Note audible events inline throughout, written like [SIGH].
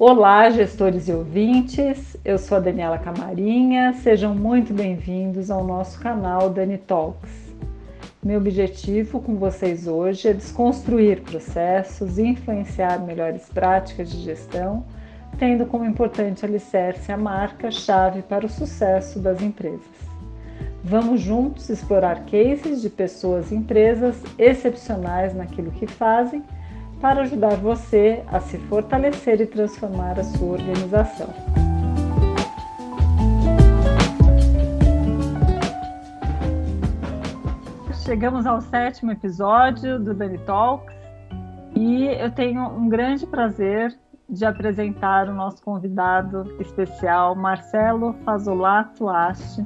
Olá, gestores e ouvintes. Eu sou a Daniela Camarinha. Sejam muito bem-vindos ao nosso canal Dani Talks. Meu objetivo com vocês hoje é desconstruir processos e influenciar melhores práticas de gestão, tendo como importante alicerce a marca-chave para o sucesso das empresas. Vamos juntos explorar cases de pessoas e empresas excepcionais naquilo que fazem para ajudar você a se fortalecer e transformar a sua organização. Chegamos ao sétimo episódio do Dani Talks e eu tenho um grande prazer de apresentar o nosso convidado especial, Marcelo Fazolato Aste.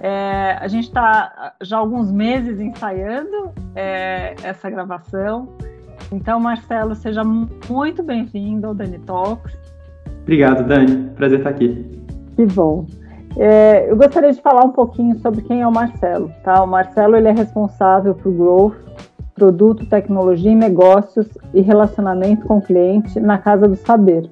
É, a gente está já há alguns meses ensaiando é, essa gravação então, Marcelo, seja muito bem-vindo ao Dani Talks. Obrigado, Dani. Prazer estar aqui. Que bom. É, eu gostaria de falar um pouquinho sobre quem é o Marcelo. Tá? O Marcelo ele é responsável por growth, produto, tecnologia e negócios e relacionamento com o cliente na Casa do Saber.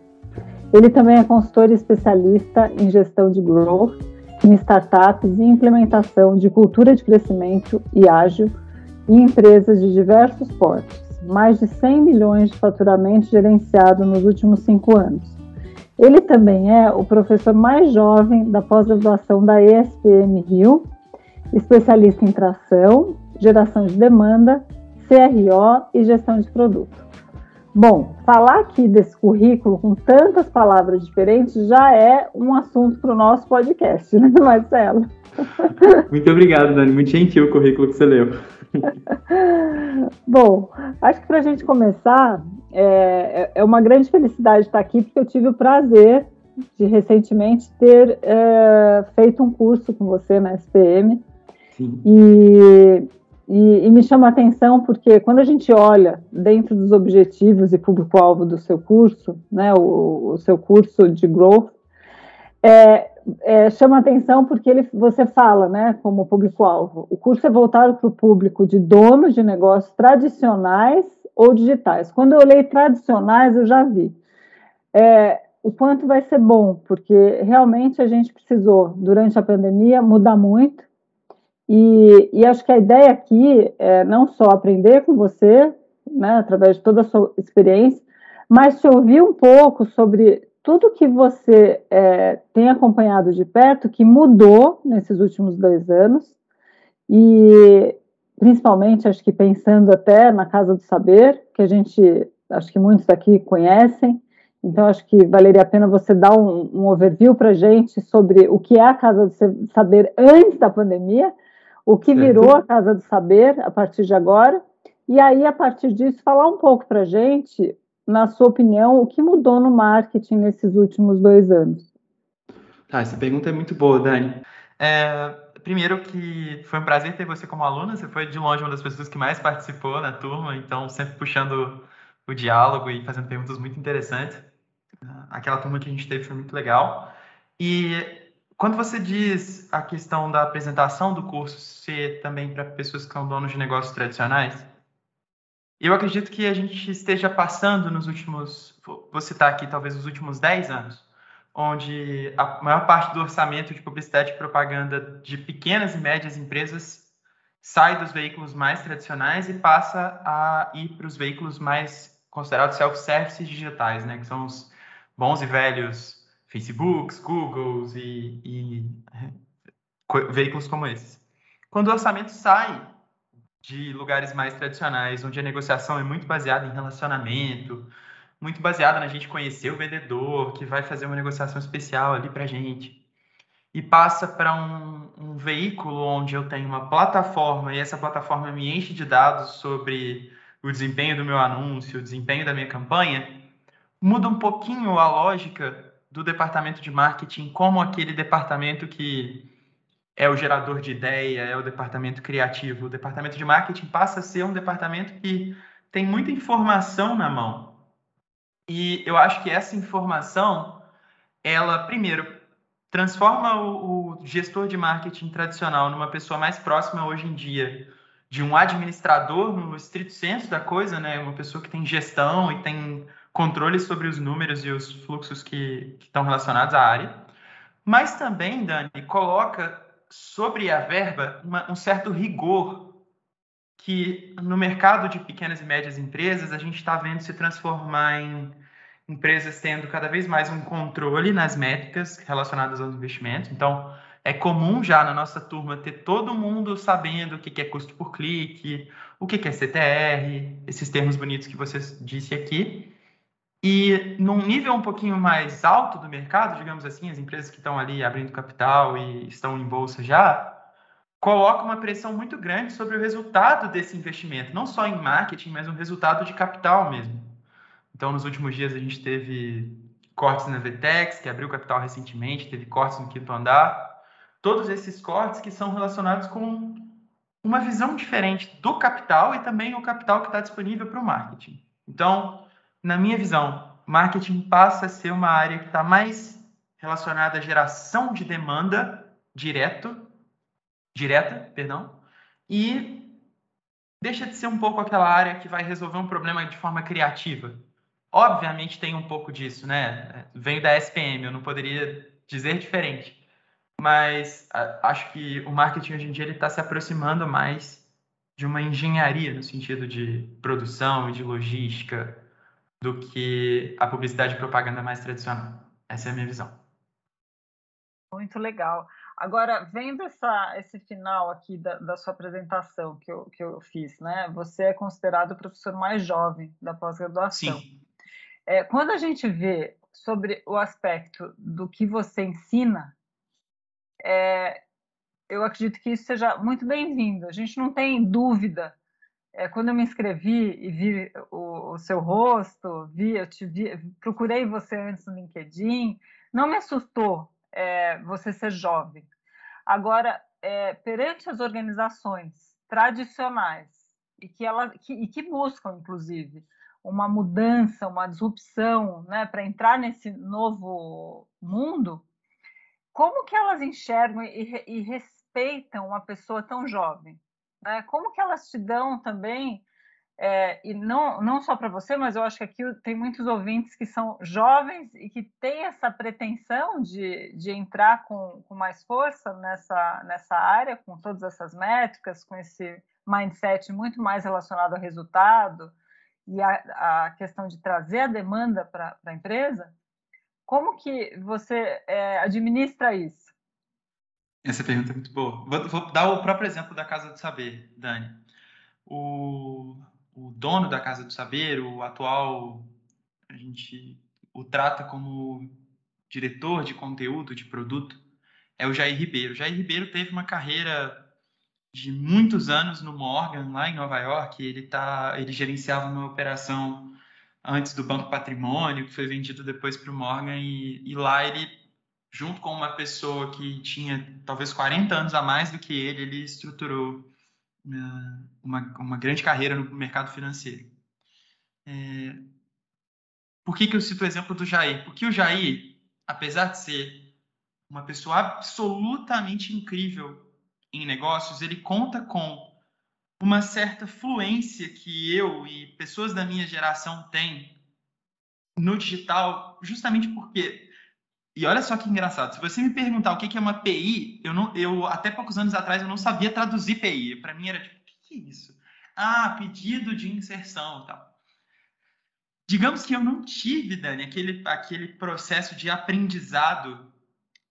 Ele também é consultor e especialista em gestão de growth, em startups e implementação de cultura de crescimento e ágil em empresas de diversos portos mais de 100 milhões de faturamento gerenciado nos últimos cinco anos. Ele também é o professor mais jovem da pós-graduação da ESPM Rio, especialista em tração, geração de demanda, CRO e gestão de produto. Bom, falar aqui desse currículo com tantas palavras diferentes já é um assunto para o nosso podcast, [LAUGHS] né, Marcelo? Muito obrigado, Dani. Muito gentil o currículo que você leu. [LAUGHS] Bom, acho que para a gente começar, é, é uma grande felicidade estar aqui, porque eu tive o prazer de recentemente ter é, feito um curso com você na SPM. Sim. E, e, e, me chama a atenção porque quando a gente olha dentro dos objetivos e público-alvo do seu curso, né, o, o seu curso de growth, é, é, chama atenção porque ele, você fala, né, como público-alvo, o curso é voltado para o público de donos de negócios tradicionais ou digitais. Quando eu olhei tradicionais, eu já vi é, o quanto vai ser bom, porque realmente a gente precisou, durante a pandemia, mudar muito. E, e acho que a ideia aqui é não só aprender com você, né, através de toda a sua experiência, mas te ouvir um pouco sobre tudo que você é, tem acompanhado de perto que mudou nesses últimos dois anos. E principalmente acho que pensando até na Casa do Saber que a gente acho que muitos daqui conhecem. Então acho que valeria a pena você dar um, um overview para gente sobre o que é a Casa do Saber antes da pandemia o que certo. virou a Casa do Saber a partir de agora e aí a partir disso falar um pouco para gente na sua opinião, o que mudou no marketing nesses últimos dois anos? Tá, essa pergunta é muito boa, Dani. É, primeiro que foi um prazer ter você como aluna, você foi de longe uma das pessoas que mais participou na turma, então sempre puxando o diálogo e fazendo perguntas muito interessantes. Aquela turma que a gente teve foi muito legal. E quando você diz a questão da apresentação do curso ser também para pessoas que são donos de negócios tradicionais, eu acredito que a gente esteja passando nos últimos, vou citar aqui talvez os últimos 10 anos, onde a maior parte do orçamento de publicidade e propaganda de pequenas e médias empresas sai dos veículos mais tradicionais e passa a ir para os veículos mais considerados self-service digitais, né, que são os bons e velhos Facebooks, Googles e, e veículos como esses. Quando o orçamento sai de lugares mais tradicionais, onde a negociação é muito baseada em relacionamento, muito baseada na gente conhecer o vendedor, que vai fazer uma negociação especial ali para gente, e passa para um, um, veículo onde eu tenho uma plataforma e essa plataforma me enche de dados sobre o desempenho do meu anúncio, o desempenho da minha campanha, muda um pouquinho a lógica do departamento de marketing como aquele departamento que é o gerador de ideia, é o departamento criativo. O departamento de marketing passa a ser um departamento que tem muita informação na mão. E eu acho que essa informação, ela, primeiro, transforma o, o gestor de marketing tradicional numa pessoa mais próxima hoje em dia de um administrador no estrito senso da coisa, né? Uma pessoa que tem gestão e tem controle sobre os números e os fluxos que, que estão relacionados à área, mas também, Dani, coloca sobre a verba uma, um certo rigor que no mercado de pequenas e médias empresas a gente está vendo se transformar em empresas tendo cada vez mais um controle nas métricas relacionadas aos investimentos. Então, é comum já na nossa turma ter todo mundo sabendo o que é custo por clique, o que é CTR, esses termos bonitos que você disse aqui. E num nível um pouquinho mais alto do mercado, digamos assim, as empresas que estão ali abrindo capital e estão em bolsa já, coloca uma pressão muito grande sobre o resultado desse investimento, não só em marketing, mas um resultado de capital mesmo. Então, nos últimos dias a gente teve cortes na Vtex, que abriu capital recentemente, teve cortes no quinto andar, todos esses cortes que são relacionados com uma visão diferente do capital e também o capital que está disponível para o marketing. Então, na minha visão, marketing passa a ser uma área que está mais relacionada à geração de demanda direto, direta, perdão, e deixa de ser um pouco aquela área que vai resolver um problema de forma criativa. Obviamente tem um pouco disso, né? Venho da SPM, eu não poderia dizer diferente mas acho que o marketing hoje em dia ele está se aproximando mais de uma engenharia no sentido de produção e de logística do que a publicidade e propaganda mais tradicional. Essa é a minha visão. Muito legal. Agora, vendo essa, esse final aqui da, da, sua apresentação que eu, que eu fiz, né? Você é considerado o professor mais jovem da pós-graduação. Sim. É, quando a gente vê sobre o aspecto do que você ensina, é, eu acredito que isso seja muito bem-vindo. A gente não tem dúvida. É, quando eu me inscrevi e vi o, o seu rosto, vi, eu te vi, procurei você antes no LinkedIn, não me assustou é, você ser jovem. Agora, é, perante as organizações tradicionais e que, que, e que buscam, inclusive, uma mudança, uma disrupção né, para entrar nesse novo mundo, como que elas enxergam e, e respeitam uma pessoa tão jovem? Né? Como que elas te dão também, é, e não, não só para você, mas eu acho que aqui tem muitos ouvintes que são jovens e que têm essa pretensão de, de entrar com, com mais força nessa, nessa área, com todas essas métricas, com esse mindset muito mais relacionado ao resultado e a, a questão de trazer a demanda para a empresa. Como que você é, administra isso? Essa pergunta é muito boa. Vou, vou, dar o próprio exemplo da Casa do Saber, Dani. O, o dono da Casa do Saber, o atual, a gente o trata como diretor de conteúdo, de produto, é o Jair Ribeiro. O Jair Ribeiro teve uma carreira de muitos anos no Morgan, lá em Nova York. Ele, tá, ele gerenciava uma operação antes do Banco Patrimônio, que foi vendido depois para o Morgan, e, e, lá ele, junto com uma pessoa que tinha talvez 40 anos a mais do que ele, ele estruturou uh, uma, uma grande carreira no mercado financeiro. É... Por que, que eu cito o exemplo do Jair? Porque o Jair, apesar de ser uma pessoa absolutamente incrível em negócios, ele conta com uma certa fluência que eu e pessoas da minha geração têm no digital, justamente porque. E olha só que engraçado. Se você me perguntar o que é uma PI, eu não, eu até poucos anos atrás eu não sabia traduzir PI. Para mim era tipo, o que é isso? Ah, pedido de inserção, tal. Digamos que eu não tive, Dani, aquele aquele processo de aprendizado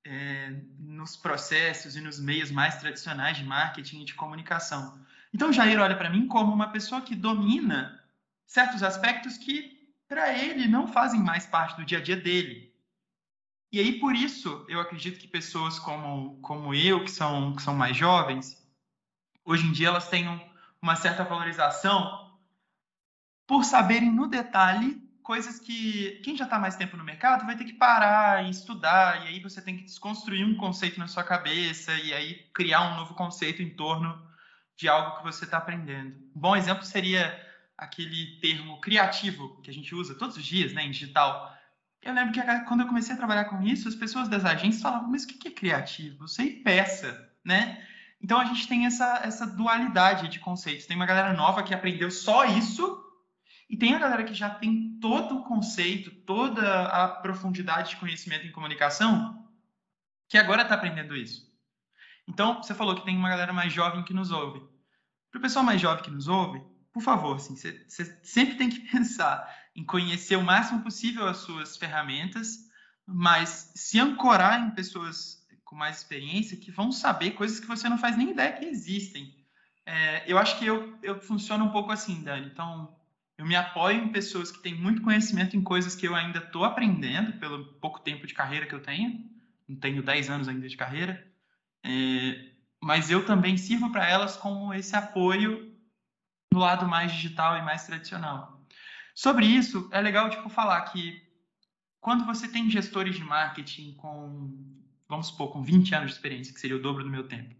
é, nos processos e nos meios mais tradicionais de marketing e de comunicação. Então, Jair olha para mim como uma pessoa que domina certos aspectos que, para ele, não fazem mais parte do dia a dia dele. E aí, por isso, eu acredito que pessoas como, como eu, que são, que são mais jovens, hoje em dia elas têm uma certa valorização por saberem no detalhe coisas que quem já está mais tempo no mercado vai ter que parar e estudar, e aí você tem que desconstruir um conceito na sua cabeça, e aí criar um novo conceito em torno de algo que você está aprendendo. Um bom exemplo seria aquele termo criativo que a gente usa todos os dias, né, em digital. Eu lembro que quando eu comecei a trabalhar com isso, as pessoas das agências falavam, mas o que é criativo? Sei peça, né? Então a gente tem essa, essa dualidade de conceitos. Tem uma galera nova que aprendeu só isso E tem a galera que já tem todo o conceito, toda a profundidade de conhecimento em comunicação, que agora está aprendendo isso. Então, você falou que tem uma galera mais jovem que nos ouve. Para o pessoal mais jovem que nos ouve, por favor, assim, você, você sempre tem que [LAUGHS] pensar em conhecer o máximo possível as suas ferramentas, mas se ancorar em pessoas com mais experiência que vão saber coisas que você não faz nem ideia que existem. É, eu acho que eu, eu funciono um pouco assim, Dani. Então, eu me apoio em pessoas que têm muito conhecimento em coisas que eu ainda estou aprendendo, pelo pouco tempo de carreira que eu tenho. Não tenho 10 anos ainda de carreira. É, mas eu também sirvo para elas como esse apoio no lado mais digital e mais tradicional. Sobre isso, é legal tipo, falar que quando você tem gestores de marketing com, vamos supor, com 20 anos de experiência, que seria o dobro do meu tempo,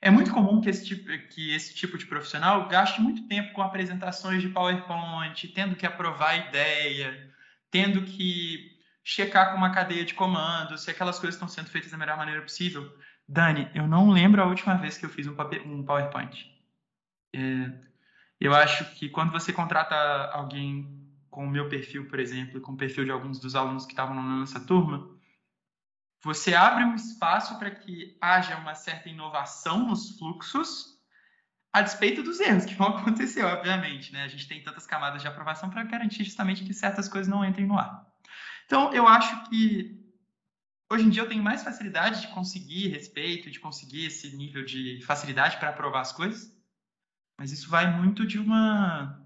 é muito comum que esse, tipo, que esse tipo de profissional gaste muito tempo com apresentações de PowerPoint, tendo que aprovar a ideia, tendo que checar com uma cadeia de comandos se aquelas coisas estão sendo feitas da melhor maneira possível. Dani, eu não lembro a última vez que eu fiz um, PowerPoint. É, eu acho que quando você contrata alguém com o meu perfil, por exemplo, e com o perfil de alguns dos alunos que estavam na nossa turma, você abre um espaço para que haja uma certa inovação nos fluxos, a despeito dos erros que vão [LAUGHS] acontecer, obviamente. Né? A gente tem tantas camadas de aprovação para garantir justamente que certas coisas não entrem no ar. Então, eu acho que hoje em dia eu tenho mais facilidade de conseguir respeito, de conseguir esse nível de facilidade para aprovar as coisas, mas isso vai muito de uma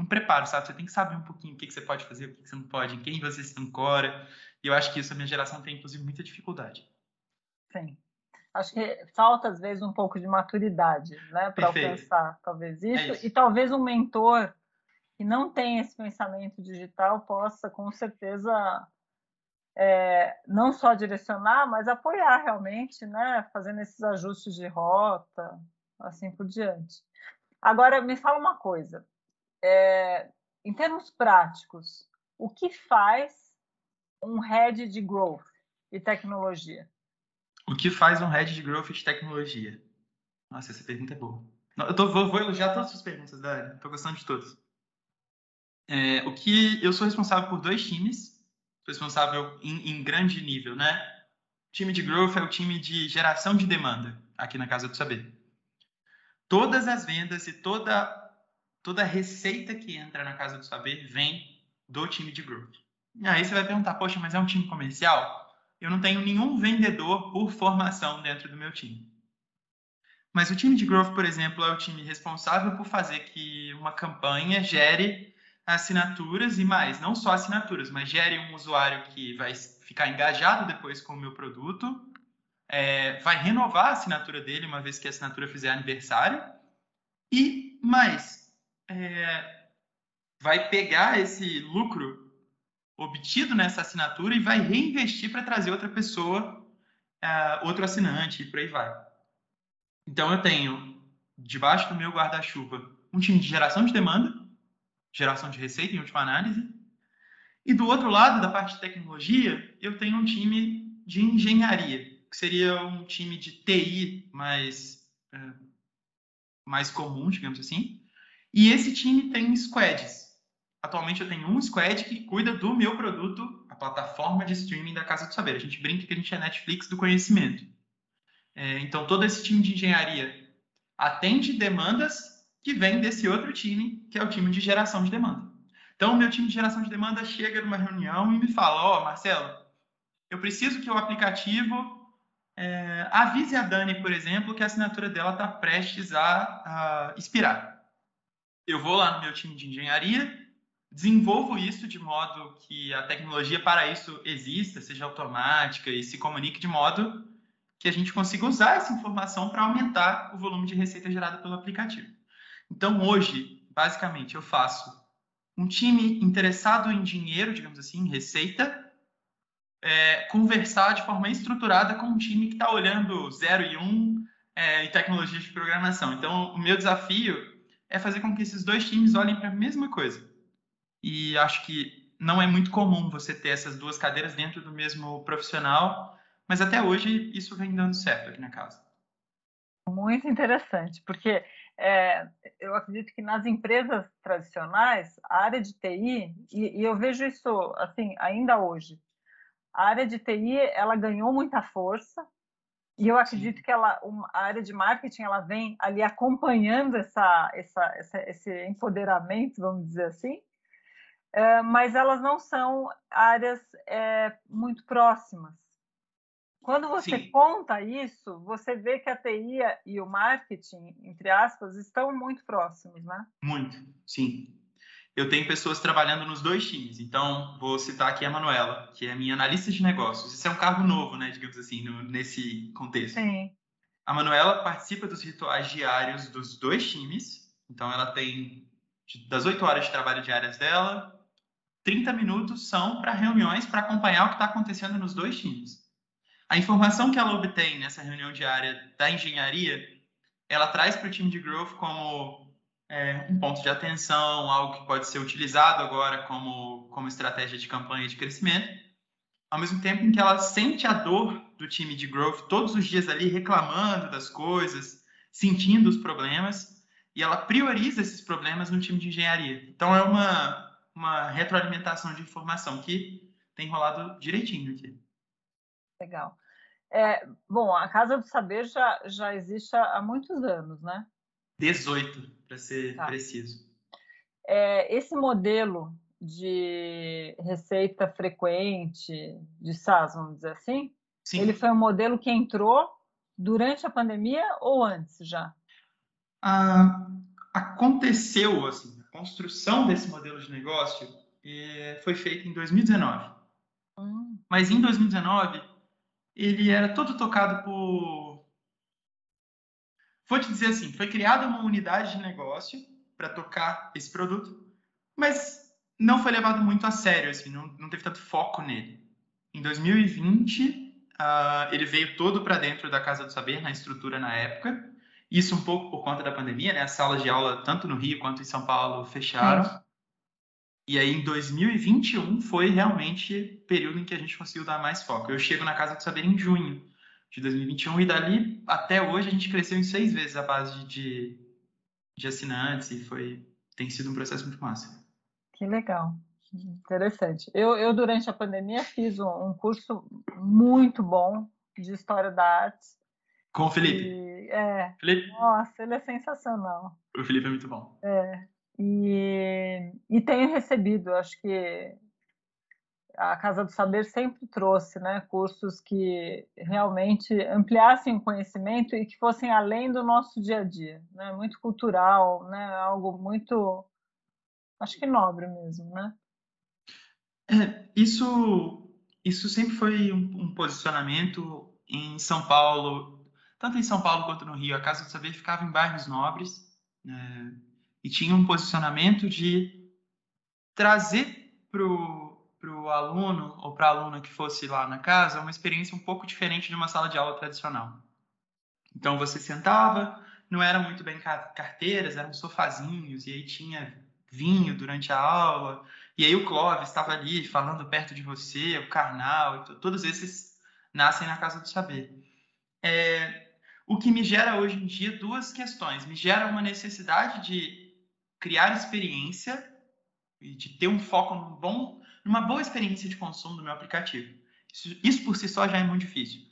um preparo, sabe? Você tem que saber um pouquinho o que, que você pode fazer, o que, que você não pode, em quem você se ancora. E eu acho que isso a minha geração tem, inclusive, muita dificuldade. Sim. Acho que falta, às vezes, um pouco de maturidade, né? Para alcançar, talvez, isso. É isso. E talvez um mentor que não tem esse pensamento digital possa, com certeza, é, não só direcionar, mas apoiar realmente, né? Fazendo esses ajustes de rota, assim por diante. Agora, me fala uma coisa. É, em termos práticos, o que faz um head de growth e tecnologia? O que faz um head de growth e tecnologia? Nossa, essa pergunta é boa. Eu tô, vou, vou, elogiar todas as perguntas, Dani. Estou gostando de todas. É, o que eu sou responsável por dois times, sou responsável em, em, grande nível, né? O time de growth é o time de geração de demanda aqui na Casa do Saber. Todas as vendas e toda toda a receita que entra na Casa do Saber vem do time de growth. E aí você vai perguntar, poxa, mas é um time comercial? Eu não tenho nenhum vendedor por formação dentro do meu time. Mas o time de growth, por exemplo, é o time responsável por fazer que uma campanha gere assinaturas e mais, não só assinaturas, mas gere um usuário que vai ficar engajado depois com o meu produto, é, vai renovar a assinatura dele uma vez que a assinatura fizer aniversário. E mais, é, vai pegar esse lucro obtido nessa assinatura e vai reinvestir para trazer outra pessoa, uh, outro assinante e por aí vai. Então eu tenho debaixo do meu guarda-chuva um time de geração de demanda, geração de receita em última análise, e do outro lado da parte de tecnologia eu tenho um time de engenharia, que seria um time de TI mais uh, mais comum, digamos assim, e esse time tem squads. Atualmente eu tenho um squad que cuida do meu produto, a plataforma de streaming da Casa do Saber. A gente brinca que a gente é Netflix do conhecimento. É, então todo esse time de engenharia atende demandas que vêm desse outro time, que é o time de geração de demanda. Então o meu time de geração de demanda chega numa reunião e me fala, ó, oh, Marcelo, eu preciso que o aplicativo é, avise a Dani, por exemplo, que a assinatura dela está prestes a, a expirar eu vou lá no meu time de engenharia, desenvolvo isso de modo que a tecnologia para isso exista, seja automática e se comunique de modo que a gente consiga usar essa informação para aumentar o volume de receita gerada pelo aplicativo. Então, hoje, basicamente, eu faço um time interessado em dinheiro, digamos assim, em receita, é, conversar de forma estruturada com um time que está olhando 0 e 1 um, é, em tecnologias de programação. Então, o meu desafio é fazer com que esses dois times olhem para a mesma coisa. E acho que não é muito comum você ter essas duas cadeiras dentro do mesmo profissional, mas até hoje isso vem dando certo aqui na casa. Muito interessante, porque é, eu acredito que nas empresas tradicionais, a área de TI, e, e, eu vejo isso assim ainda hoje, a área de TI ela ganhou muita força e eu acredito que ela, a área de marketing ela vem ali acompanhando essa, essa, essa esse empoderamento, vamos dizer assim, é, mas elas não são áreas é, muito próximas. Quando você Sim. conta isso, você vê que a TI e o marketing, entre aspas, estão muito próximos, né? Muito, sim. Eu tenho pessoas trabalhando nos dois times. Então, vou citar aqui a Manuela, que é minha analista de negócios. Isso é um cargo novo, né, digamos assim, no, nesse contexto. Sim. A Manuela participa dos rituais diários dos dois times. Então, ela tem das 8 horas de trabalho diárias dela, 30 minutos são para reuniões para acompanhar o que está acontecendo nos dois times. A informação que ela obtém nessa reunião diária da engenharia, ela traz para o time de growth como é, um ponto de atenção, algo que pode ser utilizado agora como, como estratégia de campanha de crescimento, ao mesmo tempo em que ela sente a dor do time de growth todos os dias ali reclamando das coisas, sentindo os problemas, e ela prioriza esses problemas no time de engenharia. Então é uma, uma retroalimentação de informação que tem rolado direitinho aqui. Legal. É, bom, a Casa do Saber já, já existe há, há muitos anos, né? 18, para ser tá. preciso. É, esse modelo de receita frequente de SaaS, vamos dizer assim, Sim. ele foi um modelo que entrou durante a pandemia ou antes já? Ah, aconteceu, assim, a construção desse modelo de negócio eh, foi feita em 2019. Hum. Mas em 2019 ele era todo tocado por. Vou te dizer assim: foi criada uma unidade de negócio para tocar esse produto, mas não foi levado muito a sério, assim, não, não teve tanto foco nele. Em 2020, uh, ah, ele veio todo para dentro da Casa do Saber, na estrutura na época. Isso um pouco por conta da pandemia, né? As salas de aula, tanto no Rio quanto em São Paulo, fecharam. Sim. E aí, em 2021, foi realmente o período em que a gente conseguiu dar mais foco. Eu chego na Casa do Saber em junho de 2021 e dali até hoje a gente cresceu em seis vezes a base de, de assinantes e foi, tem sido um processo muito massa. Que legal. Interessante. Eu, eu durante a pandemia, fiz um, um curso muito bom de História da Arte. Com o Felipe? E, é. Felipe? Nossa, ele é sensacional. O Felipe é muito bom. É. E, e tenho recebido, acho que a Casa do Saber sempre trouxe né, cursos que realmente ampliassem o conhecimento e que fossem além do nosso dia a dia, né, muito cultural, né, algo muito, acho que nobre mesmo, né? É, isso, isso sempre foi um, um, posicionamento em São Paulo, tanto em São Paulo quanto no Rio. A Casa do Saber ficava em bairros nobres, né, e tinha um posicionamento de trazer para o aluno ou para a aluna que fosse lá na casa uma experiência um pouco diferente de uma sala de aula tradicional. Então você sentava, não eram muito bem carteiras, eram sofazinhos, e aí tinha vinho durante a aula, e aí o Clóvis estava ali falando perto de você, o Karnal, todos esses nascem na Casa do Saber. É, o que me gera hoje em dia duas questões. Me gera uma necessidade de criar experiência e de ter um foco num bom, numa boa experiência de consumo do meu aplicativo. Isso, isso por si só já é muito difícil.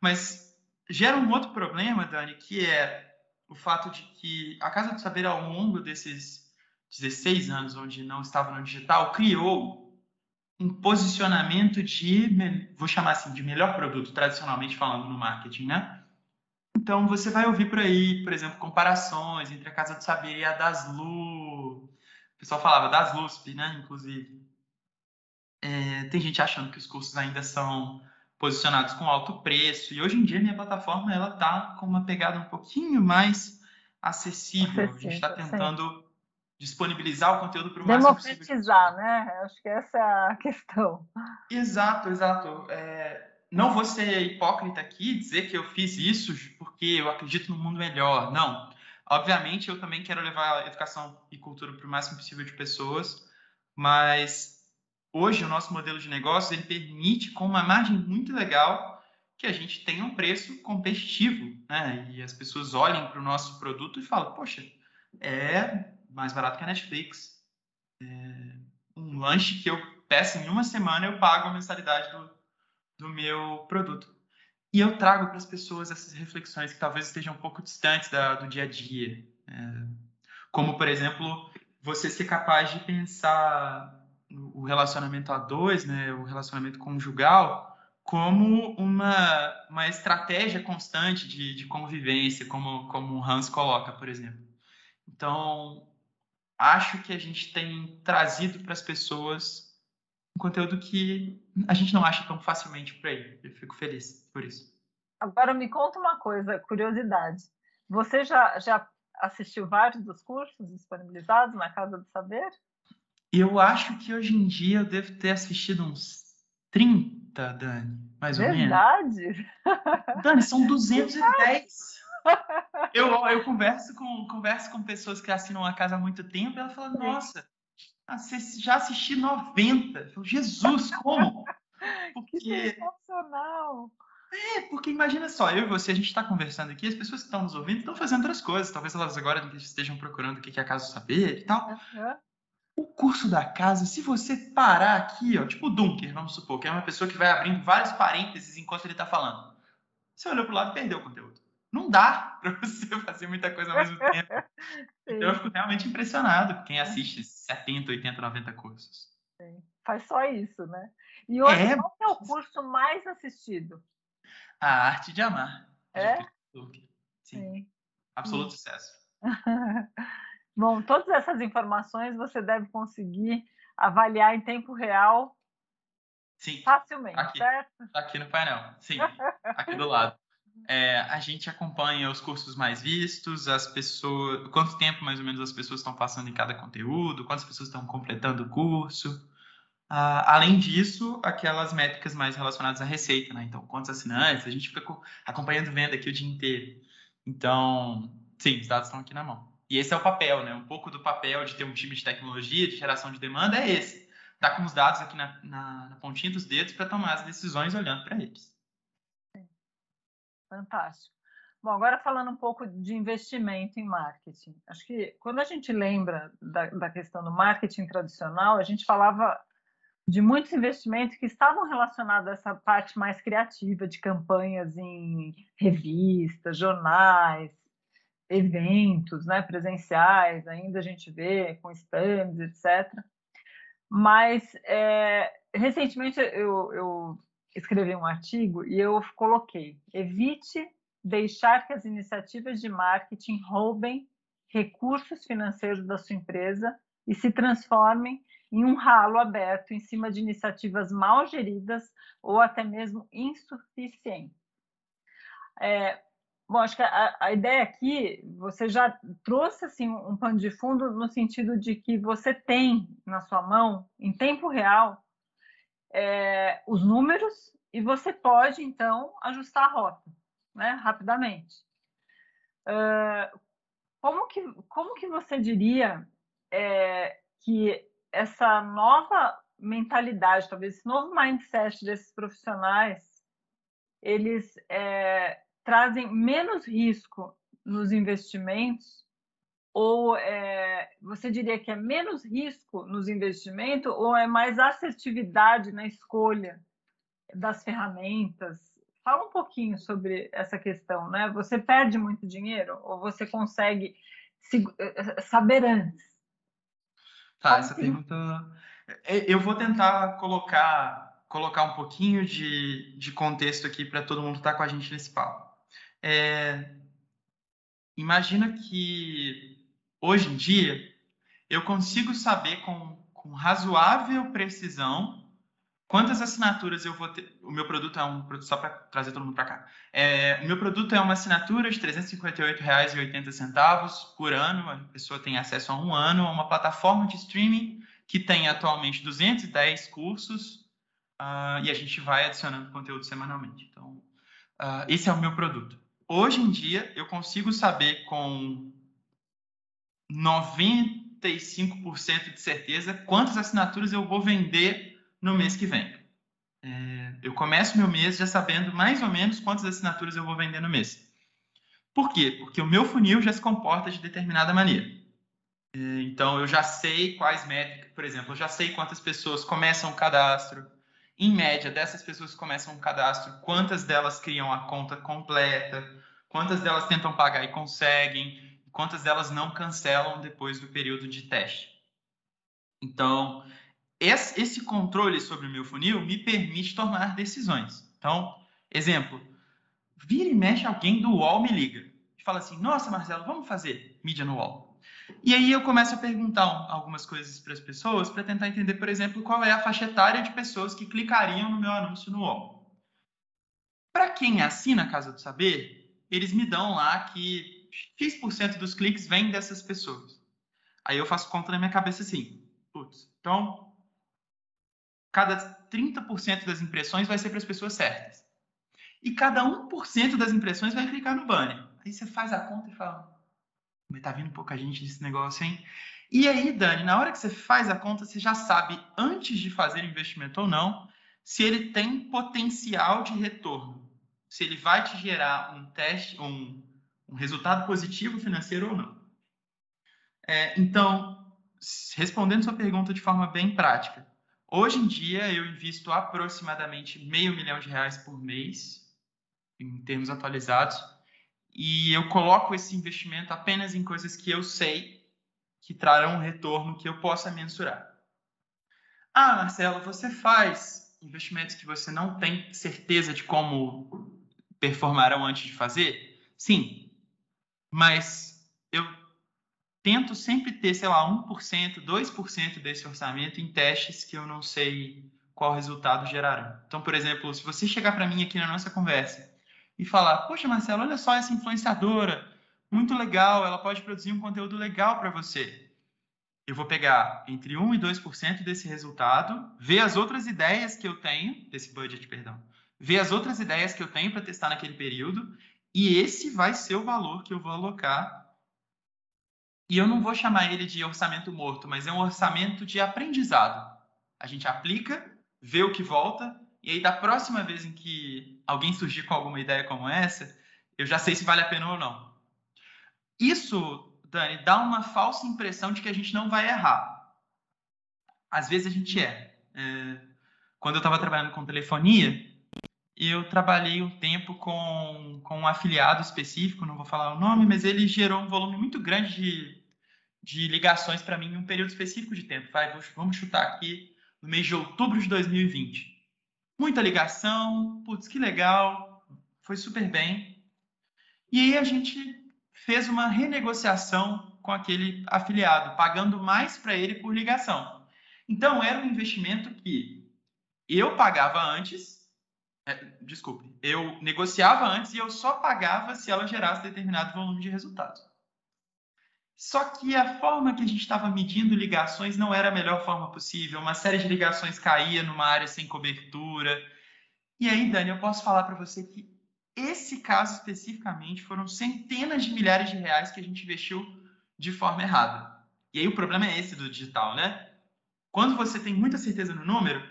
Mas gera um outro problema, Dani, que é o fato de que a Casa do Saber, ao longo desses 16 anos onde não estava no digital, criou um posicionamento de, vou chamar assim, de melhor produto, tradicionalmente falando no marketing, né? Então, você vai ouvir por aí, por exemplo, comparações entre a Casa do Saber e a Daslu. O pessoal falava das LUSP, né, inclusive. É, tem gente achando que os cursos ainda são posicionados com alto preço. E hoje em dia, minha plataforma ela tá com uma pegada um pouquinho mais acessível. acessível a gente está tentando sim. disponibilizar o conteúdo para o máximo possível. Democratizar, né? Acho que essa é a questão. Exato, exato. É, não vou ser hipócrita aqui dizer que eu fiz isso porque eu acredito no mundo melhor. Não. Obviamente, eu também quero levar a educação e cultura para o máximo possível de pessoas, mas hoje o nosso modelo de negócio ele permite, com uma margem muito legal, que a gente tenha um preço competitivo, né? E as pessoas olhem para o nosso produto e falam, poxa, é mais barato que a Netflix. É um lanche que eu peço em uma semana, eu pago a mensalidade do, do meu produto. E eu trago para as pessoas essas reflexões que talvez estejam um pouco distantes da, do dia a dia. É, como, por exemplo, você ser capaz de pensar o relacionamento a dois, né, o relacionamento conjugal, como uma, uma estratégia constante de, de convivência, como, como o Hans coloca, por exemplo. Então, acho que a gente tem trazido para as pessoas um conteúdo que a gente não acha tão facilmente por aí. Eu fico feliz por isso. Agora me conta uma coisa, curiosidade. Você já, já assistiu vários dos cursos disponibilizados na Casa do Saber? Eu acho que hoje em dia eu devo ter assistido uns 30, Dani, mais Verdade? ou menos. Verdade? [LAUGHS] Dani, são 210. eu, eu converso, com, converso com pessoas que assinam a casa há muito tempo e ela fala, nossa, já assisti 90. Eu falo, Jesus, como? [LAUGHS] Porque... Que sensacional! É, porque imagina só, eu e você, a gente está conversando aqui, as pessoas que estão nos ouvindo estão fazendo outras coisas. Talvez elas agora estejam procurando o que é a Casa Saber e tal. Uhum. O curso da casa, se você parar aqui, ó, tipo o Dunker, vamos supor, que é uma pessoa que vai abrindo vários parênteses enquanto ele está falando. Você olhou para o lado e perdeu o conteúdo. Não dá [LAUGHS] para você fazer muita coisa ao mesmo tempo. [LAUGHS] então eu fico realmente impressionado quem assiste 70, 80, 90 cursos. Sim. Faz só isso, né? E hoje, é... qual é o curso mais assistido? A Arte de Amar. É? Sim. Sim. Absoluto Sim. sucesso. [LAUGHS] Bom, todas essas informações você deve conseguir avaliar em tempo real Sim, facilmente, aqui, certo? Aqui no painel, sim, [LAUGHS] aqui do lado. É, a gente acompanha os cursos mais vistos, as pessoas, quanto tempo mais ou menos as pessoas estão passando em cada conteúdo, quantas pessoas estão completando o curso. Uh, além disso, aquelas métricas mais relacionadas à receita, né? Então, quantos assinantes, a gente fica acompanhando venda aqui o dia inteiro. Então, sim, os dados estão aqui na mão. E esse é o papel, né? Um pouco do papel de ter um time de tecnologia, de geração de demanda, é esse. Tá com os dados aqui na, na, na pontinha dos dedos para tomar as decisões olhando para eles. Fantástico. Bom, agora falando um pouco de investimento em marketing. Acho que quando a gente lembra da, da questão do marketing tradicional, a gente falava de muitos investimentos que estavam relacionados a essa parte mais criativa de campanhas em revistas, jornais, eventos né, presenciais, ainda a gente vê com stands, etc. Mas, é, recentemente, eu, eu escrevi um artigo e eu coloquei: evite deixar que as iniciativas de marketing roubem recursos financeiros da sua empresa e se transformem em um ralo aberto em cima de iniciativas mal geridas ou até mesmo insuficientes. É, Bom, acho que a, a, ideia aqui, você já trouxe assim, um pano de fundo no sentido de que você tem na sua mão, em tempo real, é, os números e você pode, então, ajustar a rota né, rapidamente. Uh, como, que, como que você diria é, que essa nova mentalidade, talvez esse novo mindset desses profissionais, eles é, trazem menos risco nos investimentos? Ou é, você diria que é menos risco nos investimentos ou é mais assertividade na escolha das ferramentas? Fala um pouquinho sobre essa questão, né? Você perde muito dinheiro ou você consegue se, eh, saber antes? Tá, essa assim? pergunta eu vou tentar colocar colocar um pouquinho de, de contexto aqui para todo mundo estar tá com a gente nesse papo. É, imagina que hoje em dia eu consigo saber com, com razoável precisão quantas assinaturas eu vou ter. O meu produto é um só para trazer todo mundo para cá. É, o meu produto é uma assinatura de R$ 358,80 por ano. A pessoa tem acesso a um ano a uma plataforma de streaming que tem atualmente 210 cursos uh, e a gente vai adicionando conteúdo semanalmente. Então, uh, esse é o meu produto hoje em dia eu consigo saber com 95% de certeza quantas assinaturas eu vou vender no mês que vem. É, Eu começo meu mês já sabendo mais ou menos quantas assinaturas eu vou vender no mês. Por quê? Porque o meu funil já se comporta de determinada maneira. É, então, eu já sei quais métricas, por exemplo, eu já sei quantas pessoas começam o cadastro. Em média, dessas pessoas que começam o cadastro, quantas delas criam a conta completa, quantas delas tentam pagar e conseguem, quantas delas não cancelam depois do período de teste. Então, esse controle sobre o meu funil me permite tomar decisões. Então, exemplo, vira e mexe alguém do UOL me liga fala assim: Nossa, Marcelo, vamos fazer mídia no UOL. E aí eu começo a perguntar algumas coisas para as pessoas para tentar entender, por exemplo, qual é a faixa etária de pessoas que clicariam no meu anúncio no UOL. Para quem assina a Casa do Saber, eles me dão lá que X% dos cliques vem dessas pessoas. Aí eu faço conta na minha cabeça assim: Putz, então cada 30% das impressões vai ser para as pessoas certas e cada 1% das impressões vai clicar no banner. Aí você faz a conta e fala, mas tá vindo pouca gente desse negócio, hein? E aí, Dani, na hora que você faz a conta, você já sabe, antes de fazer investimento ou não, se ele tem potencial de retorno. Se ele vai te gerar um teste, um, um resultado positivo financeiro ou não. É, então, respondendo sua pergunta de forma bem prática, hoje em dia eu invisto aproximadamente meio milhão de reais por mês em termos atualizados, e eu coloco esse investimento apenas em coisas que eu sei que trarão um retorno que eu possa mensurar. Ah, Marcelo, você faz investimentos que você não tem certeza de como performarão antes de fazer? Sim, mas eu tento sempre ter, sei lá, 1%, 2% desse orçamento em testes que eu não sei qual resultado gerarão. Então, por exemplo, se você chegar para mim aqui na nossa conversa e falar: Poxa, Marcelo, olha só essa influenciadora, muito legal, ela pode produzir um conteúdo legal para você. Eu vou pegar entre 1 e 2% desse resultado, ver as outras ideias que eu tenho, desse budget, perdão, ver as outras ideias que eu tenho para testar naquele período, e esse vai ser o valor que eu vou alocar. E eu não vou chamar ele de orçamento morto, mas é um orçamento de aprendizado. A gente aplica, vê o que volta e aí, da próxima vez em que alguém surgir com alguma ideia como essa, eu já sei se vale a pena ou não. Isso, Dani, dá uma falsa impressão de que a gente não vai errar. Às vezes a gente erra. É, quando eu estava trabalhando com telefonia, eu trabalhei um tempo com, com um afiliado específico, não vou falar o nome, mas ele gerou um volume muito grande de, de ligações para mim em um período específico de tempo. Vai, vamos chutar aqui no mês de outubro de 2020 muita ligação, putz, que legal, foi super bem. E aí a gente fez uma renegociação com aquele afiliado, pagando mais para ele por ligação. Então era um investimento que eu pagava antes, desculpe, eu negociava antes e eu só pagava se ela gerasse determinado volume de resultados. Só que a forma que a gente estava medindo ligações não era a melhor forma possível. Uma série de ligações caía numa área sem cobertura. E aí, Dani, eu posso falar para você que esse caso especificamente foram centenas de milhares de reais que a gente investiu de forma errada. E aí o problema é esse do digital, né? Quando você tem muita certeza no número,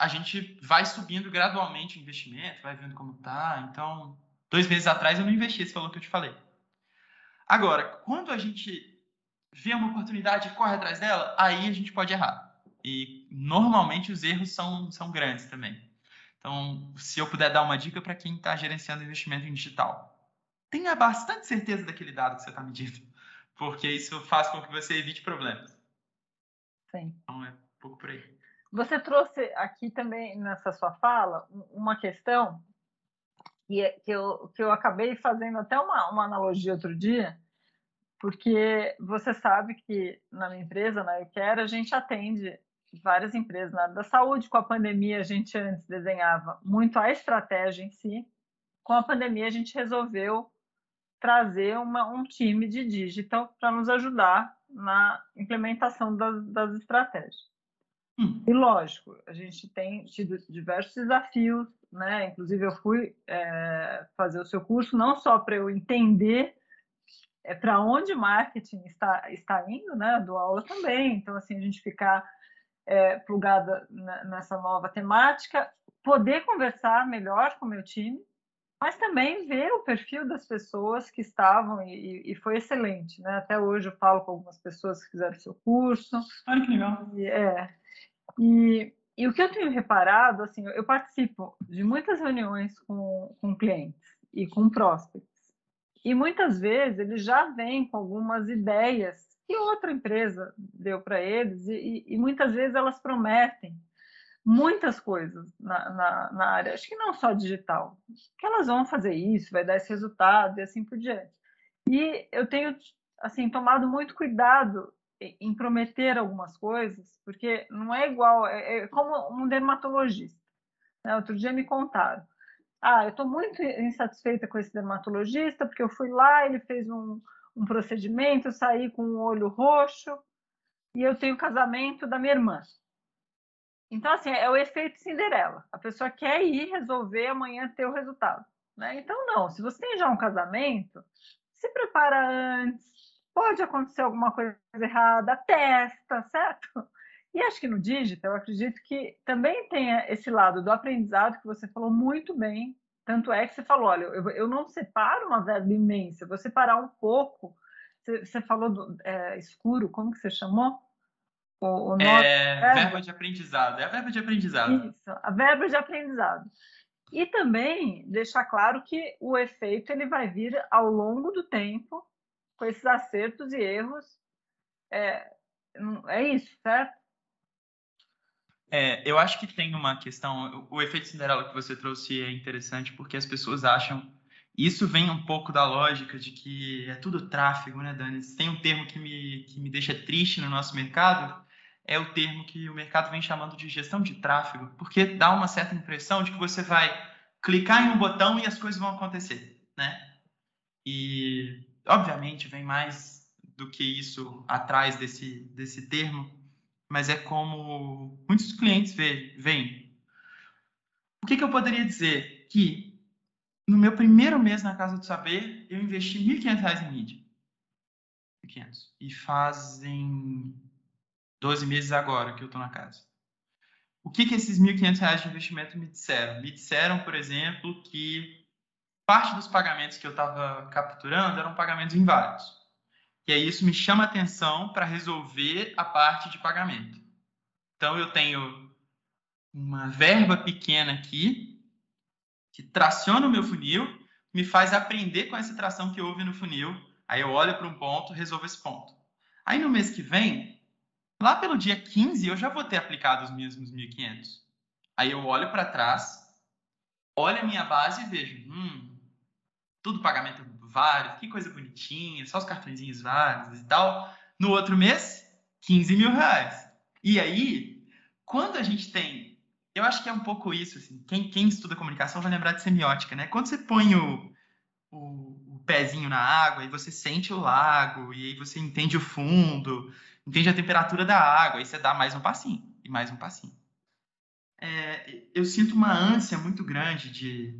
a gente vai subindo gradualmente o investimento, vai vendo como tá. Então, dois meses atrás eu não investi esse valor que eu te falei. Agora, quando a gente vê uma oportunidade e corre atrás dela, aí a gente pode errar. E normalmente os erros são, são grandes também. Então, se eu puder dar uma dica para quem está gerenciando investimento em digital, tenha bastante certeza daquele dado que você está medindo, porque isso faz com que você evite problemas. Sim. Então, é um pouco por aí. Você trouxe aqui também, nessa sua fala, uma questão que, é, que, eu, que eu acabei fazendo até uma, uma analogia outro dia, porque você sabe que na minha empresa, na Quero, a gente atende várias empresas na área da saúde. Com a pandemia, a gente antes desenhava muito a estratégia em si. Com a pandemia, a gente resolveu trazer uma, um time de digital para nos ajudar na implementação das, das estratégias. Hum. E lógico, a gente tem tido diversos desafios, né? Inclusive eu fui é, fazer o seu curso não só para eu entender é, para onde marketing está está indo, né? Do aula também. Então assim a gente ficar é, plugada nessa nova temática, poder conversar melhor com o meu time, mas também ver o perfil das pessoas que estavam e, e, foi excelente, né? Até hoje eu falo com algumas pessoas que fizeram seu curso. Olha que legal. E, é, e, e o que eu tenho reparado, assim, eu participo de muitas reuniões com, com clientes e com prospects, e muitas vezes eles já vêm com algumas ideias que outra empresa deu para eles, e, e, muitas vezes elas prometem muitas coisas na, na, na, área, acho que não só digital, que elas vão fazer isso, vai dar esse resultado e assim por diante. E eu tenho assim tomado muito cuidado em prometer algumas coisas, porque não é igual, é, é como um dermatologista. Né? Outro dia me contaram, ah, eu estou muito insatisfeita com esse dermatologista, porque eu fui lá, ele fez um, um procedimento, eu saí com o olho roxo, e eu tenho o casamento da minha irmã. Então, assim, é o efeito Cinderela. A pessoa quer ir resolver amanhã ter o resultado. Né? Então, não. Se você tem já um casamento, se prepara antes. Pode acontecer alguma coisa errada, testa, certo? E acho que no digital, eu acredito que também tem esse lado do aprendizado que você falou muito bem. Tanto é que você falou: olha, eu, eu não separo uma verba imensa, eu vou separar um pouco. Você, você falou do é, escuro, como que você chamou? O, o é, verba. verba de aprendizado, é a verba de aprendizado. Isso, a verba de aprendizado. E também deixar claro que o efeito ele vai vir ao longo do tempo, com esses acertos e erros. É, é isso, certo? É, eu acho que tem uma questão. O, efeito Cinderela que você trouxe é interessante porque as pessoas acham. Isso vem um pouco da lógica de que é tudo tráfego, né, Dani? Tem um termo que me, que me deixa triste no nosso mercado, é o termo que o mercado vem chamando de gestão de tráfego, porque dá uma certa impressão de que você vai clicar em um botão e as coisas vão acontecer, né? E, obviamente, vem mais do que isso atrás desse, desse termo, mas é como muitos clientes veem. O que, que eu poderia dizer? Que no meu primeiro mês na Casa do Saber, eu investi R$ 1.500 em mídia. 1.500. E fazem 12 meses agora que eu estou na casa. O que, que esses R$ 1.500 de investimento me disseram? Me disseram, por exemplo, que parte dos pagamentos que eu estava capturando eram pagamentos inválidos. E aí isso me chama atenção para resolver a parte de pagamento. Então eu tenho uma verba pequena aqui que traciona o meu funil, me faz aprender com essa tração que houve no funil. Aí eu olho para um ponto, resolvo esse ponto. Aí no mês que vem, Lá pelo dia 15, eu já vou ter aplicado os mesmos 1.500. Aí eu olho para trás, olho a minha base e vejo, hum, tudo pagamento válido, que coisa bonitinha, só os cartõezinhos válidos e tal. No outro mês, 15 mil reais. E aí, quando a gente tem. Eu acho que é um pouco isso, assim. Quem, quem estuda comunicação vai lembrar de semiótica, né? Quando você põe o, o, o pezinho na água e você sente o lago, e aí você entende o fundo, entende a temperatura da água, e você dá mais um passinho, e mais um passinho. É, eu sinto uma ânsia muito grande de,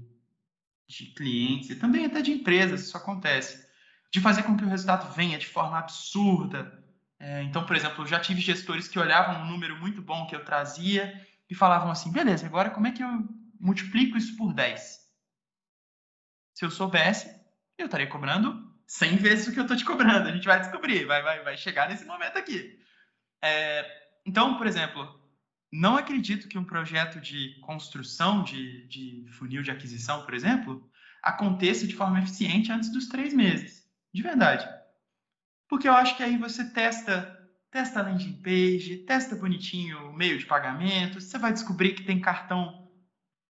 de clientes, e também até de empresas, isso acontece, de fazer com que o resultado venha de forma absurda. É, então, por exemplo, eu já tive gestores que olhavam um número muito bom que eu trazia e falavam assim, beleza, agora como é que eu multiplico isso por 10? Se eu soubesse, eu estaria cobrando 100 vezes o que eu estou te cobrando. A gente vai descobrir, vai, vai, vai chegar nesse momento aqui. É, então, por exemplo, não acredito que um projeto de construção de, de funil de aquisição, por exemplo, aconteça de forma eficiente antes dos três meses. De verdade. Porque eu acho que aí você testa testa a landing page, testa bonitinho o meio de pagamento, você vai descobrir que tem cartão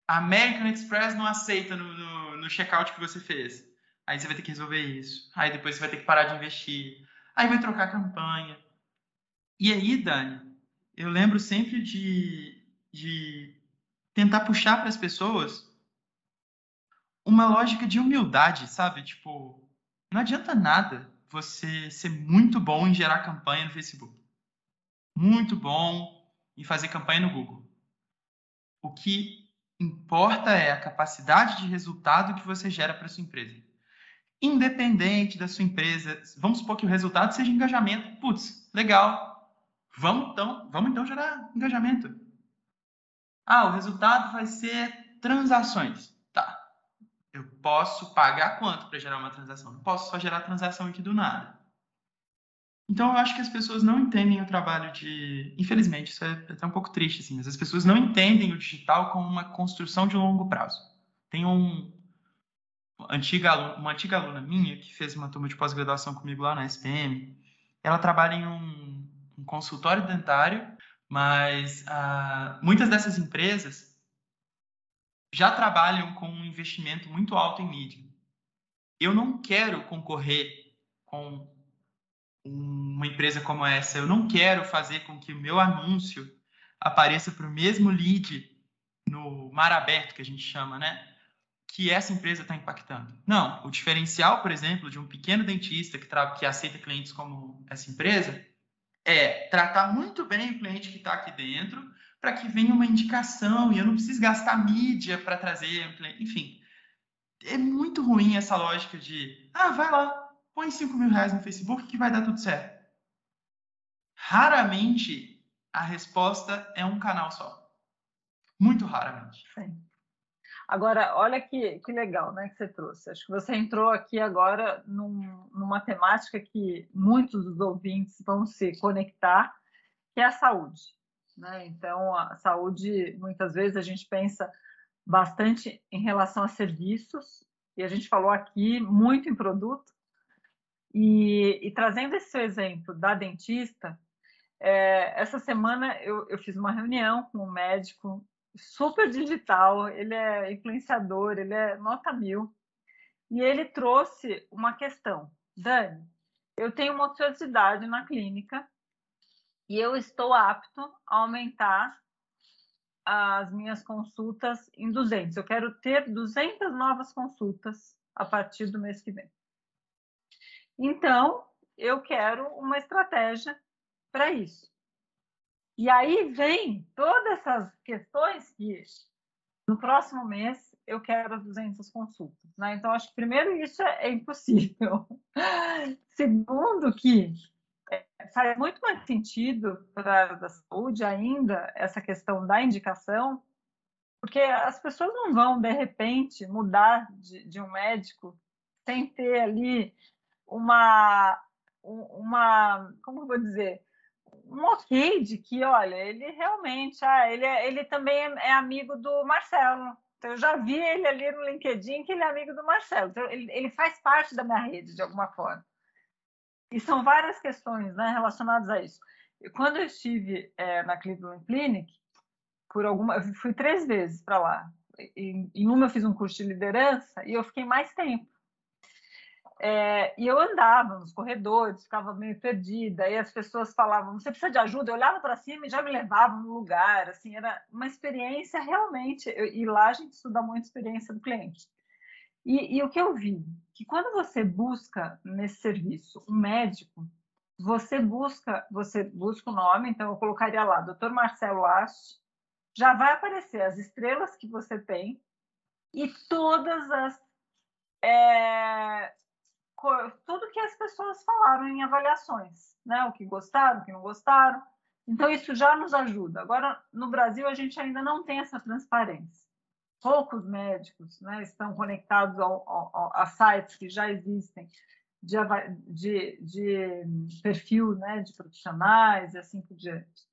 American Express não aceita no, no, no checkout que você fez. Aí você vai ter que resolver isso. Aí depois você vai ter que parar de investir. Aí vai trocar a campanha. E aí, Dani, eu lembro sempre de, de tentar puxar para as pessoas uma lógica de humildade, sabe? Tipo, não adianta nada você ser muito bom em gerar campanha no Facebook. Muito bom em fazer campanha no Google. O que importa é a capacidade de resultado que você gera para sua empresa independente da sua empresa. Vamos supor que o resultado seja engajamento. Putz, legal. Vamos então, vamos então gerar engajamento. Ah, o resultado vai ser transações. Tá. Eu posso pagar quanto para gerar uma transação? Não posso só gerar transação aqui do nada. Então, eu acho que as pessoas não entendem o trabalho de. Infelizmente, isso é até um pouco triste, assim, mas as pessoas não entendem o digital como uma construção de longo prazo. Tem um, antiga, uma antiga aluna minha que fez uma turma de pós-graduação comigo lá na SPM. Ela trabalha em um, um consultório dentário, mas ah, muitas dessas empresas já trabalham com um investimento muito alto em mídia. Eu não quero concorrer com uma empresa como essa. Eu não quero fazer com que o meu anúncio apareça para o mesmo lead no mar aberto, que a gente chama, né? Que essa empresa está impactando. Não, o diferencial, por exemplo, de um pequeno dentista que, que aceita clientes como essa empresa é tratar muito bem o cliente que está aqui dentro para que venha uma indicação e eu não preciso gastar mídia para trazer. Enfim, é muito ruim essa lógica de, ah, vai lá, põe 5 mil reais no Facebook que vai dar tudo certo. Raramente a resposta é um canal só. Muito raramente. Sim. Agora, olha que, que legal né, que você trouxe. Acho que você entrou aqui agora num, numa temática que muitos dos ouvintes vão se conectar, que é a saúde. Né? Então, a saúde, muitas vezes, a gente pensa bastante em relação a serviços, e a gente falou aqui muito em produto, e, e trazendo esse seu exemplo da dentista, é, essa semana eu, eu, fiz uma reunião com um médico super digital, ele é influenciador, ele é nota mil, e ele trouxe uma questão. Dani, eu tenho uma ociosidade na clínica e eu estou apto a aumentar as minhas consultas em 200. Eu quero ter 200 novas consultas a partir do mês que vem. Então, eu quero uma estratégia para isso. E aí vem todas essas questões que no próximo mês eu quero as 200 consultas. Né? Então, acho que primeiro isso é, é impossível. [LAUGHS] Segundo, que é, faz muito mais sentido para a saúde ainda essa questão da indicação, porque as pessoas não vão, de repente, mudar de, de um médico sem ter ali uma, uma como eu vou dizer, um ok de que, olha, ele realmente, ah, ele, é, ele também é amigo do Marcelo. Então, eu já vi ele ali no LinkedIn que ele é amigo do Marcelo. Então, ele, ele faz parte da minha rede, de alguma forma. E são várias questões né, relacionadas a isso. Quando eu estive é, na Cleveland Clinic, por alguma, eu fui três vezes para lá. Em, em uma eu fiz um curso de liderança e eu fiquei mais tempo. É, e eu andava nos corredores, ficava meio perdida, e as pessoas falavam: Você precisa de ajuda? Eu olhava para cima e já me levavam no lugar. Assim, era uma experiência realmente. E lá a gente estuda muito a experiência do cliente. E, e, o que eu vi? Que quando você busca nesse serviço um médico, você busca, você busca o nome, então eu colocaria lá, Dr. Marcelo Ast, já vai aparecer as estrelas que você tem e todas as é, tudo que as pessoas falaram em avaliações, né? O que gostaram, o que não gostaram. Então, isso já nos ajuda. Agora, no Brasil, a gente ainda não tem essa transparência. Poucos médicos né, estão conectados ao, ao, a sites que já existem de, de, de perfil né, de profissionais e assim por diante.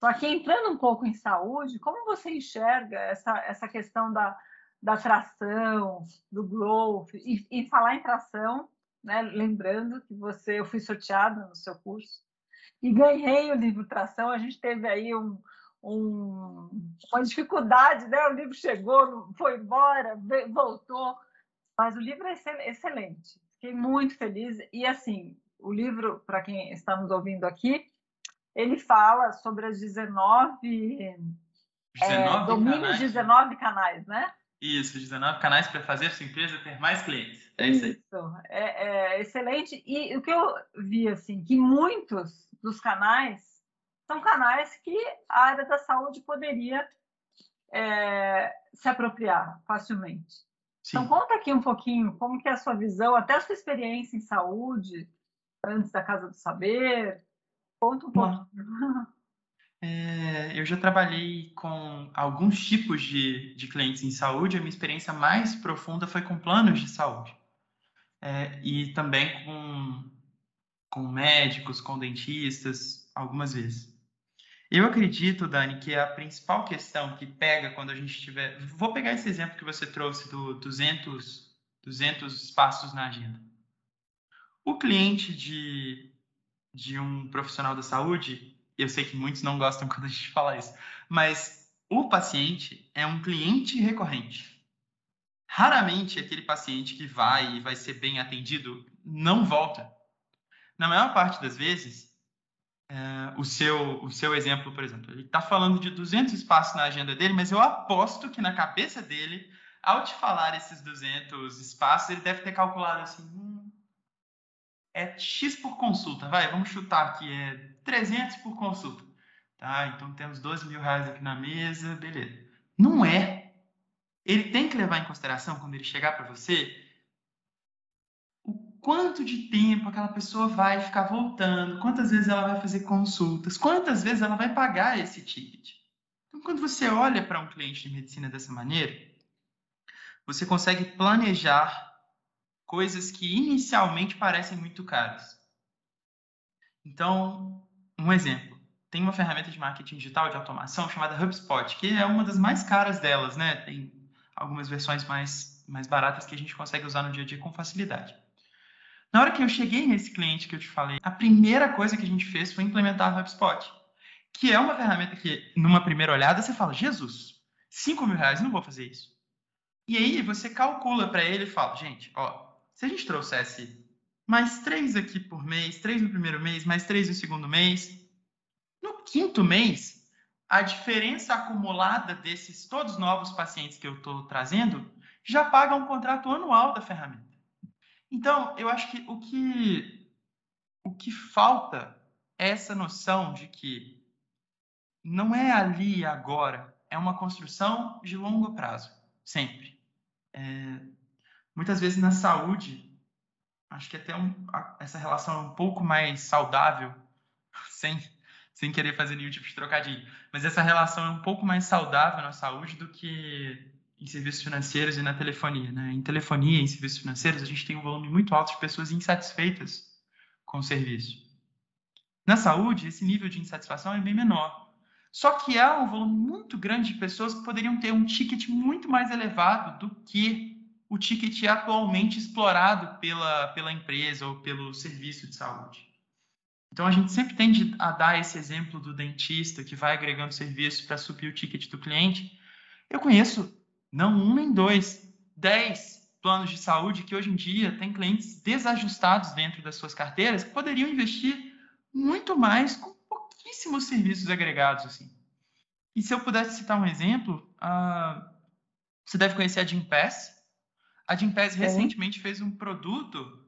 Só que entrando um pouco em saúde, como você enxerga essa, essa questão da, da tração, do growth, e, e falar em tração, né? lembrando que você, eu fui sorteada no seu curso e ganhei o livro Tração. A gente teve aí um, um, uma dificuldade, né? O livro chegou, foi embora, voltou, mas o livro é excelente. Fiquei muito feliz e assim, o livro para quem está nos ouvindo aqui, ele fala sobre as 19, 19 é, domínios de 19 canais, né? Isso, 19 canais para fazer a sua empresa ter mais clientes. É isso, isso aí. É, é, excelente. E o que eu vi, assim, que muitos dos canais são canais que a área da saúde poderia é, se apropriar facilmente. Sim. Então, conta aqui um pouquinho como que é a sua visão, até a sua experiência em saúde, antes da Casa do Saber, Conta um pouco. É, eu já trabalhei com alguns tipos de, de clientes em saúde. A minha experiência mais profunda foi com planos de saúde. É, e também com, com médicos, com dentistas, algumas vezes. Eu acredito, Dani, que a principal questão que pega quando a gente tiver. Vou pegar esse exemplo que você trouxe do 200, 200 espaços na agenda. O cliente de, de um profissional da saúde, eu sei que muitos não gostam [LAUGHS] quando a gente fala isso, mas o paciente é um cliente recorrente. Raramente aquele paciente que vai e vai ser bem atendido não volta. Na maior parte das vezes, é, o, seu, o seu exemplo, por exemplo, ele está falando de 200 espaços na agenda dele, mas eu aposto que na cabeça dele, ao te falar esses 200 espaços, ele deve ter calculado assim, hum, é X por consulta, vai, vamos chutar aqui, é 300 por consulta. Tá, então temos 12 mil reais aqui na mesa, beleza. Não é. Ele tem que levar em consideração, quando ele chegar para você, o quanto de tempo aquela pessoa vai ficar voltando, quantas vezes ela vai fazer consultas, quantas vezes ela vai pagar esse ticket. Então, quando você olha para um cliente de medicina dessa maneira, você consegue planejar coisas que inicialmente parecem muito caras. Então, um exemplo. Tem uma ferramenta de marketing digital de automação chamada HubSpot, que é uma das mais caras delas, né? Tem algumas versões mais, mais baratas que a gente consegue usar no dia a dia com facilidade. Na hora que eu cheguei nesse cliente que eu te falei, a primeira coisa que a gente fez foi implementar o HubSpot, que é uma ferramenta que, numa primeira olhada, você fala, Jesus, 5 mil reais, não vou fazer isso. E aí você calcula para ele e fala, gente, ó, se a gente trouxesse mais três aqui por mês, três no primeiro mês, mais três no segundo mês, no quinto mês, a diferença acumulada desses todos novos pacientes que eu estou trazendo já paga um contrato anual da ferramenta. Então, eu acho que o que, o que falta é essa noção de que não é ali e agora, é uma construção de longo prazo, sempre. É, muitas vezes na saúde, acho que até um, essa relação é um pouco mais saudável, [LAUGHS] sem, sem querer fazer nenhum tipo de trocadilho, mas essa relação é um pouco mais saudável na saúde do que em serviços financeiros e na telefonia. Né? Em telefonia, em serviços financeiros, a gente tem um volume muito alto de pessoas insatisfeitas com o serviço. Na saúde, esse nível de insatisfação é bem menor. Só que há um volume muito grande de pessoas que poderiam ter um ticket muito mais elevado do que o ticket atualmente explorado pela, pela empresa ou pelo serviço de saúde. Então, a gente sempre tende a dar esse exemplo do dentista que vai agregando serviço para subir o ticket do cliente. Eu conheço não um nem dois, dez planos de saúde que hoje em dia têm clientes desajustados dentro das suas carteiras que poderiam investir muito mais com pouquíssimos serviços agregados. Assim. E se eu pudesse citar um exemplo, uh, você deve conhecer a Gympass. A Gympass é. recentemente fez um produto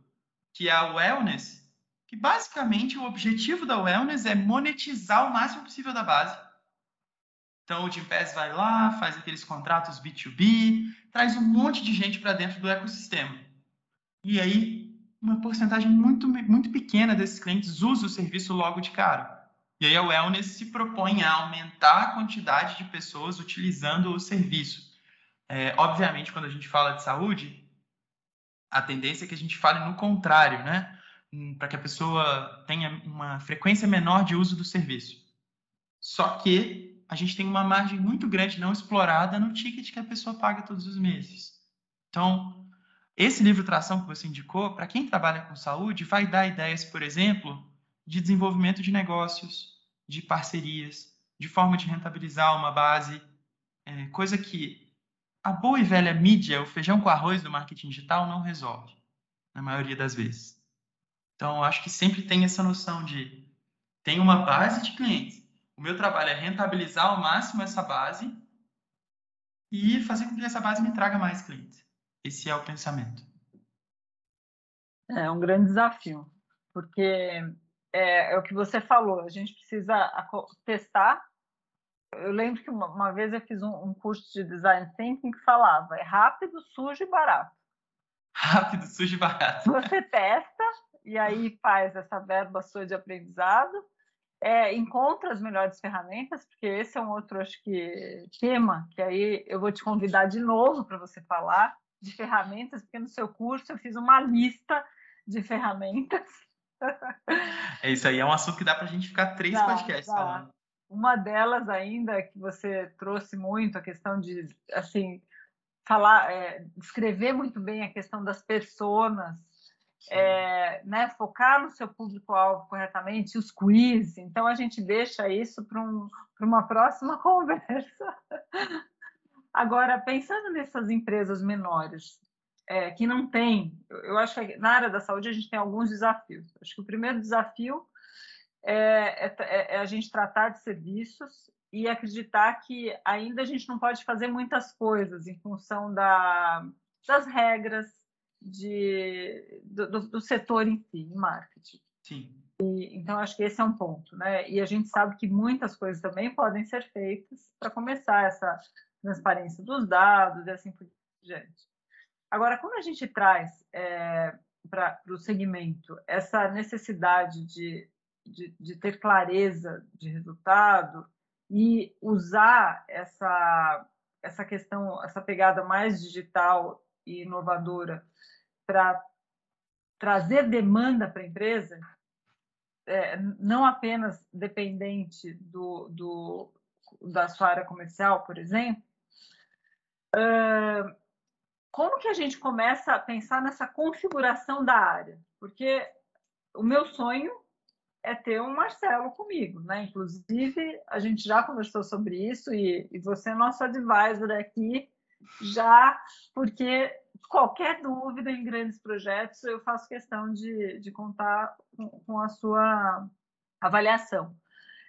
que é a Wellness, que basicamente o objetivo da Wellness é monetizar o máximo possível da base então o Gympass vai lá, faz aqueles contratos B2B, traz um monte de gente para dentro do ecossistema. E aí uma porcentagem muito, muito pequena desses clientes usa o serviço logo de cara. E aí a Wellness se propõe a aumentar a quantidade de pessoas utilizando o serviço. É, obviamente, quando a gente fala de saúde, a tendência é que a gente fale no contrário, né? Hum, para que a pessoa tenha uma frequência menor de uso do serviço. Só que a gente tem uma margem muito grande não explorada no ticket que a pessoa paga todos os meses. Então, esse livro Tração que você indicou, para quem trabalha com saúde, vai dar ideias, por exemplo, de desenvolvimento de negócios, de parcerias, de forma de rentabilizar uma base, é, coisa que a boa e velha mídia, o feijão com arroz do marketing digital, não resolve, na maioria das vezes. Então, acho que sempre tem essa noção de tem uma base de clientes, o meu trabalho é rentabilizar ao máximo essa base e fazer com que essa base me traga mais clientes. Esse é o pensamento. É um grande desafio, porque é, é o que você falou, a gente precisa testar. Eu lembro que uma, uma vez eu fiz um, um, curso de design thinking que falava é rápido, sujo e barato. [LAUGHS] Rápido, sujo e barato. Você testa e aí faz essa verba sua de aprendizado é, encontra as melhores ferramentas, porque esse é um outro, acho que, tema, que aí eu vou te convidar de novo para você falar de ferramentas, porque no seu curso eu fiz uma lista de ferramentas. É isso aí, é um assunto que dá para a gente ficar três dá, podcasts dá. falando. Uma delas ainda que você trouxe muito, a questão de, assim, falar, é, descrever muito bem a questão das pessoas, é, né, focar no seu público-alvo corretamente, os quiz. Então, a gente deixa isso para um, uma próxima [LAUGHS] conversa. Agora, pensando nessas empresas menores, é, que não têm, eu acho que na área da saúde a gente tem alguns desafios. Acho que o primeiro desafio é, é, é a gente tratar de serviços e acreditar que ainda a gente não pode fazer muitas coisas em função da, das regras de, do, do, setor em si, em marketing. Sim. E, então, acho que esse é um ponto, né? E a gente sabe que muitas coisas também podem ser feitas para começar essa transparência dos dados e assim por diante. Agora, quando a gente traz é, para o segmento essa necessidade de, de, de ter clareza de resultado e usar essa, essa questão, essa pegada mais digital e inovadora para trazer demanda para a empresa, é, não apenas dependente do, do, da sua área comercial, por exemplo, uh, como que a gente começa a pensar nessa configuração da área? Porque o meu sonho é ter um Marcelo comigo, né? Inclusive, a gente já conversou sobre isso e, e você é nosso advisor aqui, já, porque qualquer dúvida em grandes projetos, eu faço questão de, de contar com, com a sua avaliação.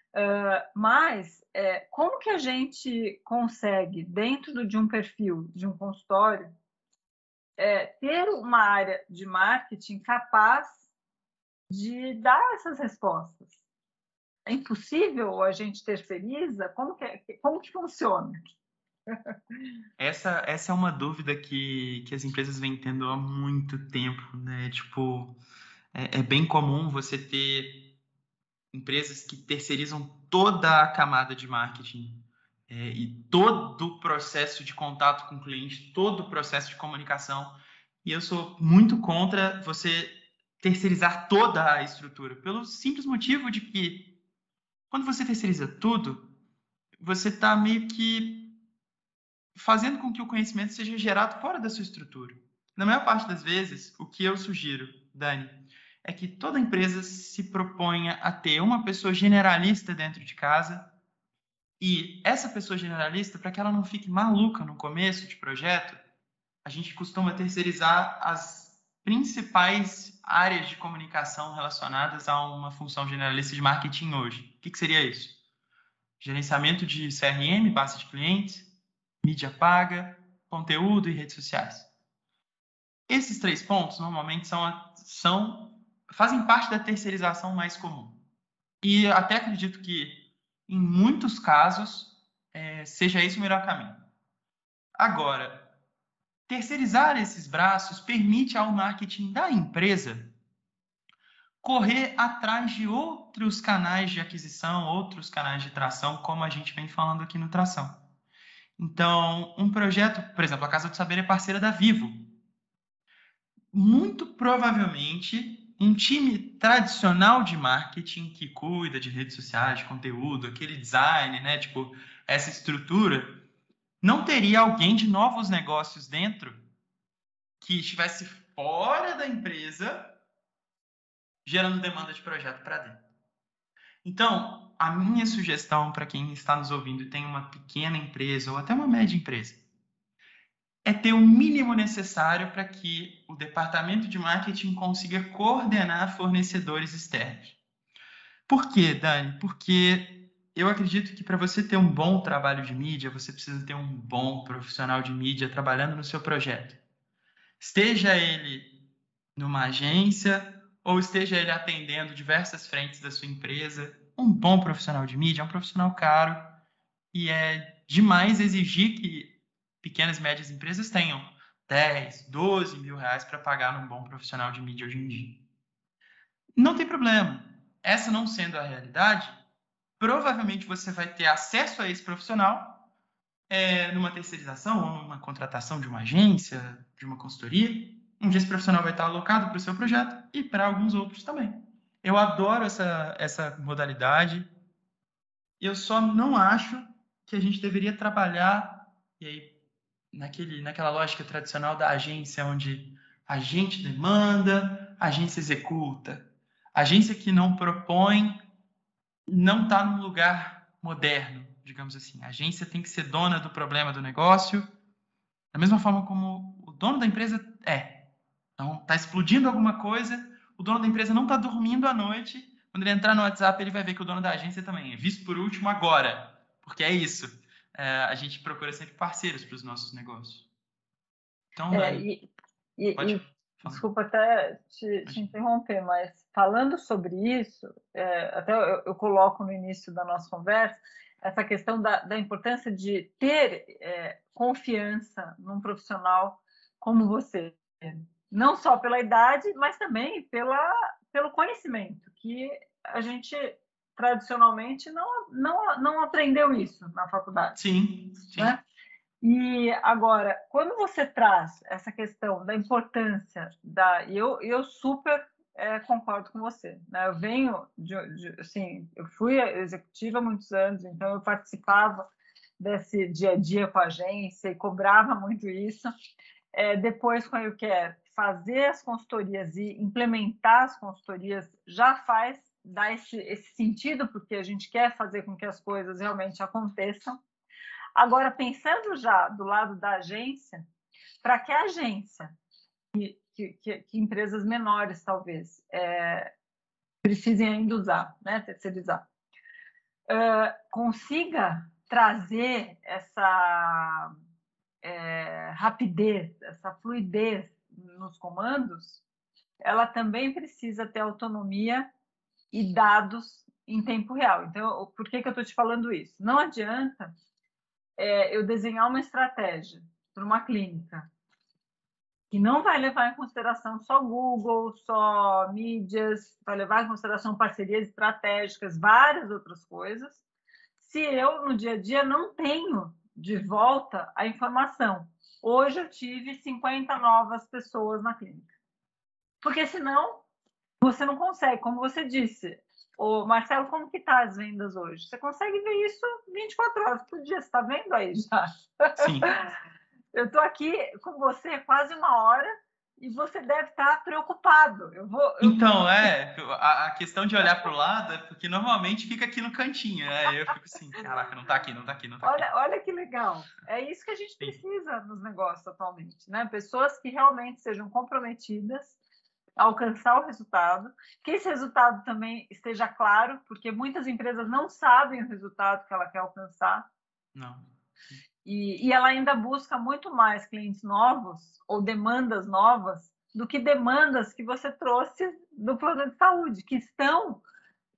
Uh, mas, é, como que a gente consegue, dentro de um perfil, de um consultório, é, ter uma área de marketing capaz de dar essas respostas. É impossível a gente terceiriza? Como que, como que funciona? Essa, essa é uma dúvida que, que as empresas vêm tendo há muito tempo, né? Tipo, é, é bem comum você ter empresas que terceirizam toda a camada de marketing é, e todo o processo de contato com o cliente, todo o processo de comunicação. E eu sou muito contra você terceirizar toda a estrutura, pelo simples motivo de que quando você terceiriza tudo, você está meio que fazendo com que o conhecimento seja gerado fora da sua estrutura. Na maior parte das vezes, o que eu sugiro, Dani, é que toda empresa se proponha a ter uma pessoa generalista dentro de casa e essa pessoa generalista, para que ela não fique maluca no começo de projeto, a gente costuma terceirizar as principais áreas de comunicação relacionadas a uma função generalista de marketing hoje. O que, que seria isso? Gerenciamento de CRM, base de clientes, mídia paga, conteúdo e redes sociais. Esses três pontos normalmente são, são fazem parte da terceirização mais comum. E até acredito que em muitos casos, é, seja esse o melhor caminho. Agora, terceirizar esses braços permite ao marketing da empresa correr atrás de outros canais de aquisição, outros canais de tração, como a gente vem falando aqui no Tração. Então, um projeto, por exemplo, a Casa do Saber é parceira da Vivo. Muito provavelmente, um time tradicional de marketing que cuida de redes sociais, de conteúdo, aquele design, né, tipo essa estrutura, não teria alguém de novos negócios dentro que estivesse fora da empresa gerando demanda de projeto para dentro. Então, a minha sugestão para quem está nos ouvindo e tem uma pequena empresa ou até uma média empresa é ter o mínimo necessário para que o departamento de marketing consiga coordenar fornecedores externos. Por quê, Dani? Porque eu acredito que para você ter um bom trabalho de mídia, você precisa ter um bom profissional de mídia trabalhando no seu projeto. Esteja ele numa agência ou esteja ele atendendo diversas frentes da sua empresa, um bom profissional de mídia é um profissional caro e é demais exigir que pequenas e médias empresas tenham 10, 12 mil reais para pagar num bom profissional de mídia hoje em dia. Não tem problema. essa não sendo a realidade, provavelmente você vai ter acesso a esse profissional é, numa terceirização ou numa contratação de uma agência, de uma consultoria, onde esse profissional vai estar alocado para o seu projeto e para alguns outros também. Eu adoro essa, essa modalidade. Eu só não acho que a gente deveria trabalhar e aí naquele, naquela lógica tradicional da agência onde a gente demanda, a agência executa. A agência que não propõe não está num lugar moderno, digamos assim. A agência tem que ser dona do problema do negócio, da mesma forma como o dono da empresa é. Então, está explodindo alguma coisa, o dono da empresa não está dormindo à noite. Quando ele entrar no WhatsApp, ele vai ver que o dono da agência também é visto por último agora, porque é isso. É, a gente procura sempre parceiros para os nossos negócios. Então, é, e, e, e, desculpa até te, te, interromper, mas falando sobre isso, é, até eu, eu, coloco no início da nossa conversa essa questão da, da importância de ter é, confiança num profissional como você não só pela idade, mas também pela, pelo conhecimento, que a gente tradicionalmente não, não, não aprendeu isso na faculdade. Sim, sim. Né? E agora, quando você traz essa questão da importância da. Eu, eu super é, concordo com você. Né? Eu venho de, de, assim, eu fui executiva há muitos anos, então eu participava desse dia a dia com a agência e cobrava muito isso. É, depois, com a YouCare, fazer as consultorias e implementar as consultorias já faz dar esse, esse sentido, porque a gente quer fazer com que as coisas realmente aconteçam. Agora, pensando já do lado da agência, para que agência, que, que, que, empresas menores talvez é, precisem ainda usar, né, terceirizar, uh, consiga trazer essa é, rapidez, essa fluidez nos comandos, ela também precisa ter autonomia e dados em tempo real. Então, por que, que eu estou te falando isso? Não adianta é, eu desenhar uma estratégia para uma clínica que não vai levar em consideração só Google, só mídias, vai levar em consideração parcerias estratégicas, várias outras coisas, se eu, no dia a dia, não tenho de volta a informação. Hoje eu tive 50 novas pessoas na clínica. Porque senão você não consegue, como você disse. O Marcelo, como que tá as vendas hoje? Você consegue ver isso 24 horas por dia, você está vendo aí já? Sim. [LAUGHS] eu estou aqui com você quase uma hora e você deve estar preocupado. Eu vou. Eu então, é, [LAUGHS] a, a, questão de olhar para o lado é porque normalmente fica aqui no cantinho, né? Eu fico assim, caraca, não está aqui, não está aqui, não está olha, aqui. Olha que legal. É isso que a gente precisa Sim. nos negócios atualmente, né? Pessoas que realmente sejam comprometidas alcançar o resultado, que esse resultado também esteja claro, porque muitas empresas não sabem o resultado que ela quer alcançar. Não. E, e ela ainda busca muito mais clientes novos ou demandas novas do que demandas que você trouxe do plano de saúde, que estão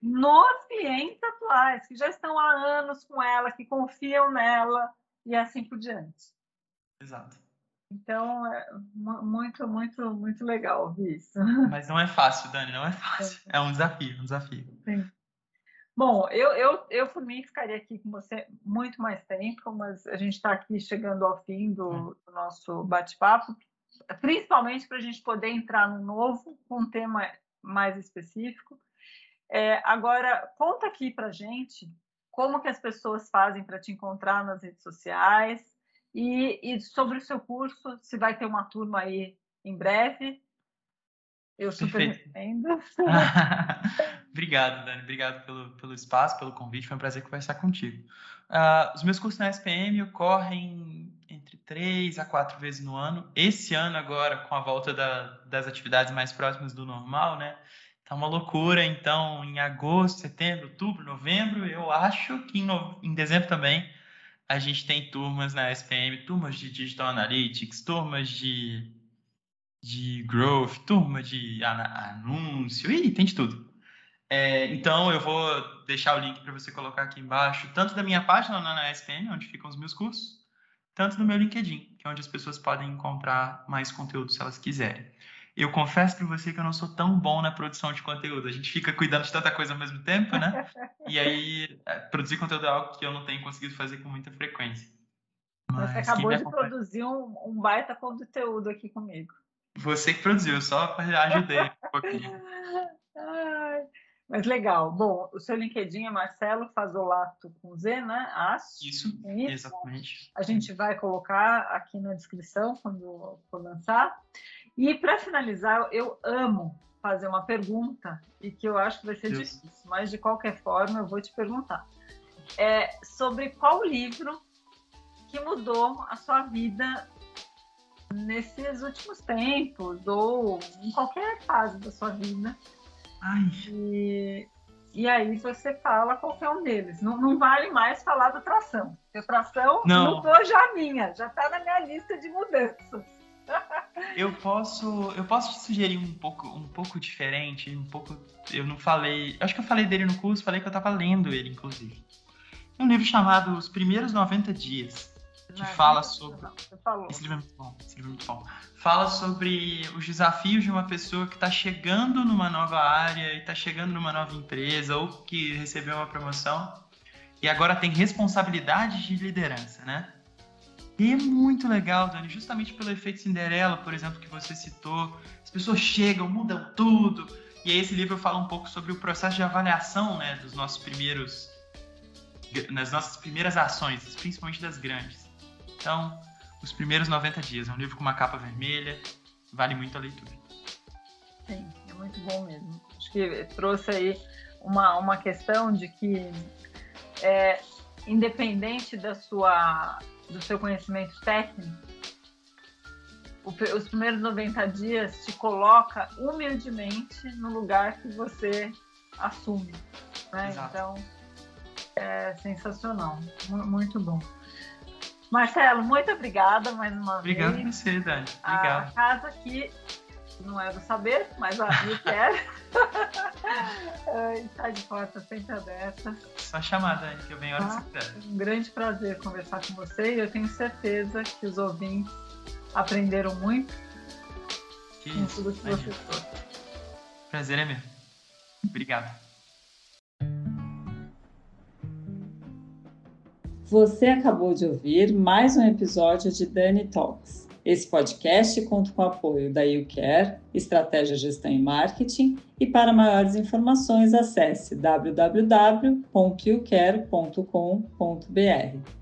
nos clientes atuais, que já estão há anos com ela, que confiam nela e assim por diante. Exato. Então, é muito, muito, muito legal ouvir isso. [LAUGHS] Mas não é fácil, Dani, não é fácil. É, é um desafio, um desafio. Sim. Bom, eu, eu, eu por mim ficaria aqui com você muito mais tempo, mas a gente está aqui chegando ao fim do, hum. do nosso bate-papo, principalmente para a gente poder entrar no novo, com um tema mais específico. É, agora, conta aqui para gente como que as pessoas fazem para te encontrar nas redes sociais e, e sobre o seu curso, se vai ter uma turma aí em breve, eu super recomendo. [LAUGHS] Obrigado, Dani. Obrigado pelo, pelo espaço, pelo convite. Foi um prazer conversar contigo. Uh, os meus cursos na SPM ocorrem entre três a quatro vezes no ano. Esse ano, agora, com a volta da, das atividades mais próximas do normal, né? Tá uma loucura. Então, em agosto, setembro, outubro, novembro, eu acho que em, no... em dezembro também a gente tem turmas na SPM, turmas de Digital Analytics, turmas de de growth, turma de anúncio, e tem de tudo. É, então, eu vou deixar o link para você colocar aqui embaixo, tanto da minha página lá na SPM, onde ficam os meus cursos, tanto do meu LinkedIn, que é onde as pessoas podem encontrar mais conteúdo se elas quiserem. Eu confesso para você que eu não sou tão bom na produção de conteúdo. A gente fica cuidando de tanta coisa ao mesmo tempo, né? e aí, é, produzir conteúdo é algo que eu não tenho conseguido fazer com muita frequência. Mas você acabou de produzir um, um baita conteúdo aqui comigo. Você que produziu, só ajudei um pouquinho. [LAUGHS] Mas legal. Bom, o seu LinkedIn é Marcelo Fazolato com Z, né? As, isso, isso, exatamente. A gente vai colocar aqui na descrição quando for lançar. E para finalizar, eu amo fazer uma pergunta e que eu acho que vai ser difícil, mas de qualquer forma eu vou te perguntar. É sobre qual livro que mudou a sua vida nesses últimos tempos ou em qualquer fase da sua vida Ai. E, e aí você fala qualquer um deles. Não, não vale mais falar da tração. Porque tração não. mudou já minha, já está na minha lista de mudanças. [LAUGHS] Eu posso, eu posso te sugerir um pouco, um pouco diferente, um pouco. Eu não falei. Acho que eu falei dele no curso, falei que eu estava lendo ele, inclusive. É um livro chamado Os Primeiros 90 Dias que não, fala sobre. Esse livro é muito bom. Esse livro é muito bom. Fala sobre os desafios de uma pessoa que está chegando numa nova área e está chegando numa nova empresa ou que recebeu uma promoção e agora tem responsabilidade de liderança, né? E é muito legal, Dani, justamente pelo efeito Cinderela, por exemplo, que você citou. As pessoas chegam, mudam tudo. E aí esse livro fala um pouco sobre o processo de avaliação, né, dos nossos primeiros nas nossas primeiras ações, principalmente das grandes. Então, Os Primeiros 90 Dias. É um livro com uma capa vermelha, vale muito a leitura. Sim, é muito bom mesmo. Acho que trouxe aí uma, uma questão de que, é, independente da sua, do seu conhecimento técnico, os primeiros 90 dias te coloca humildemente no lugar que você assume. Né? Então, é sensacional, muito bom. Marcelo, muito obrada mais uma Obrigado vez. Obrigado você, Dani. Obrigado. A casa aqui não é do saber, mas a eu quero. Está de porta sempre aberta. Só chamar, Dani, que eu venho a hora que você quiser. Um grande prazer conversar com você e eu tenho certeza que os ouvintes aprenderam muito que com isso, tudo que você trouxe. Prazer é meu. Obrigado. Você acabou de ouvir mais um episódio de Dani Talks. Esse podcast conta com o apoio da YouCare, Estratégia Gestão e Marketing, e para maiores informações acesse www.youcare.com.br.